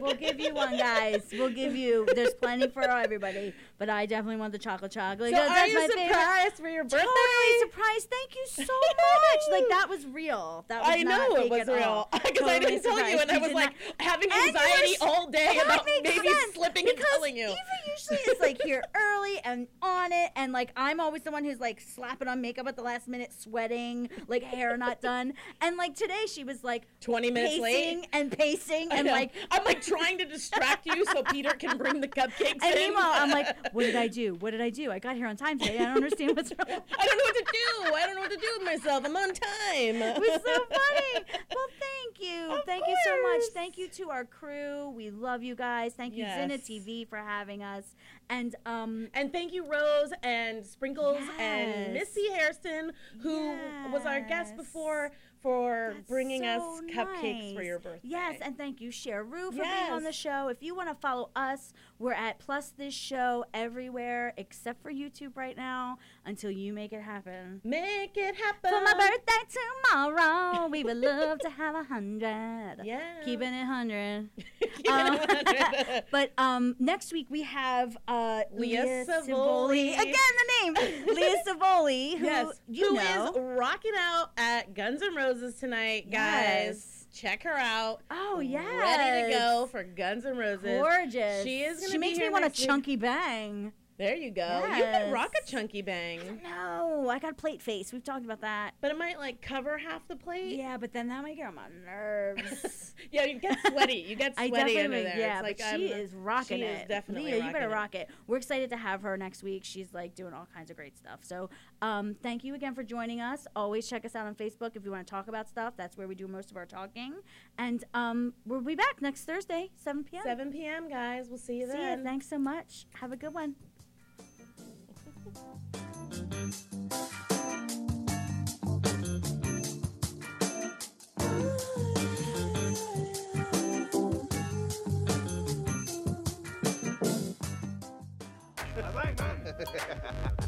[SPEAKER 1] we'll give you one, guys. We'll give you. There's plenty for everybody, but I definitely want the chocolate chocolate.
[SPEAKER 2] So are
[SPEAKER 1] that's
[SPEAKER 2] you
[SPEAKER 1] my favorite.
[SPEAKER 2] surprised for your birthday?
[SPEAKER 1] Totally surprised. Thank you so much. Like that was real. That was
[SPEAKER 2] I know it was real because I didn't tell you,
[SPEAKER 1] surprised.
[SPEAKER 2] and I was like
[SPEAKER 1] not-
[SPEAKER 2] having
[SPEAKER 1] And you were
[SPEAKER 2] anxiety all day about maybe
[SPEAKER 1] sense,
[SPEAKER 2] slipping and telling you.
[SPEAKER 1] Eva usually is like here early and on it, and like I'm always the one who's like slapping on makeup at the last minute, sweating, like hair not done, and like today she was like
[SPEAKER 2] 20 minutes late.
[SPEAKER 1] and pacing and like
[SPEAKER 2] I'm like trying to distract you so Peter can bring the cupcakes
[SPEAKER 1] And
[SPEAKER 2] in.
[SPEAKER 1] meanwhile, I'm like, what did I do? What did I do? I got here on time today. I don't understand what's wrong.
[SPEAKER 2] I don't know what to do. I don't know what to do with myself. I'm on time.
[SPEAKER 1] It was so funny. Well, thank you. thank you so much. Thank you to our crew. We love you guys. Thank you,
[SPEAKER 2] Yes.
[SPEAKER 1] TV, for having us. And um
[SPEAKER 2] And thank you, Rose and Sprinkles and Missy Hairston, who was our guest before, for bringing
[SPEAKER 1] so
[SPEAKER 2] us cupcakes for your birthday.
[SPEAKER 1] Yes, and thank you, Cheru, Rue, for being on the show. If you want to follow us, we're at Plus This Show everywhere except for YouTube right now until you make it happen.
[SPEAKER 2] Make it happen.
[SPEAKER 1] For my birthday tomorrow, we would love to have a hundred.
[SPEAKER 2] Yeah.
[SPEAKER 1] Keeping it hundred.
[SPEAKER 2] Keeping
[SPEAKER 1] Um,
[SPEAKER 2] it 100.
[SPEAKER 1] but um, next week we have uh,
[SPEAKER 2] Leah
[SPEAKER 1] Savoli.
[SPEAKER 2] Savoli.
[SPEAKER 1] Again, the name. Leah Savoli, who
[SPEAKER 2] yes,
[SPEAKER 1] you
[SPEAKER 2] who
[SPEAKER 1] know.
[SPEAKER 2] is rocking out at Guns N' Roses tonight, guys.
[SPEAKER 1] Yes.
[SPEAKER 2] Check her out.
[SPEAKER 1] Oh yeah,
[SPEAKER 2] ready to go for Guns N' Roses.
[SPEAKER 1] Gorgeous.
[SPEAKER 2] She is.
[SPEAKER 1] She makes me want a chunky bang.
[SPEAKER 2] There you go. You can rock a chunky bang.
[SPEAKER 1] No, I got plate face. We've talked about that.
[SPEAKER 2] But it might like cover half the plate.
[SPEAKER 1] Yeah, but then that might get on my nerves.
[SPEAKER 2] yeah, you get sweaty. You get
[SPEAKER 1] I
[SPEAKER 2] sweaty
[SPEAKER 1] definitely
[SPEAKER 2] under
[SPEAKER 1] would,
[SPEAKER 2] there.
[SPEAKER 1] Yeah,
[SPEAKER 2] like
[SPEAKER 1] but
[SPEAKER 2] I'm-
[SPEAKER 1] she is rocking it.
[SPEAKER 2] she
[SPEAKER 1] it.
[SPEAKER 2] Is definitely
[SPEAKER 1] Leah, you better
[SPEAKER 2] rocking
[SPEAKER 1] rock it. We're excited to have her next week. She's like doing all kinds of great stuff. So, um, thank you again for joining us. Always check us out on Facebook if you want to talk about stuff. That's where we do most of our talking. And um, we'll be back next Thursday, 7 p.m.
[SPEAKER 2] 7 p.m. guys. We'll see you
[SPEAKER 1] See
[SPEAKER 2] then.
[SPEAKER 1] ya. Thanks so much. Have a good one.
[SPEAKER 12] I like that.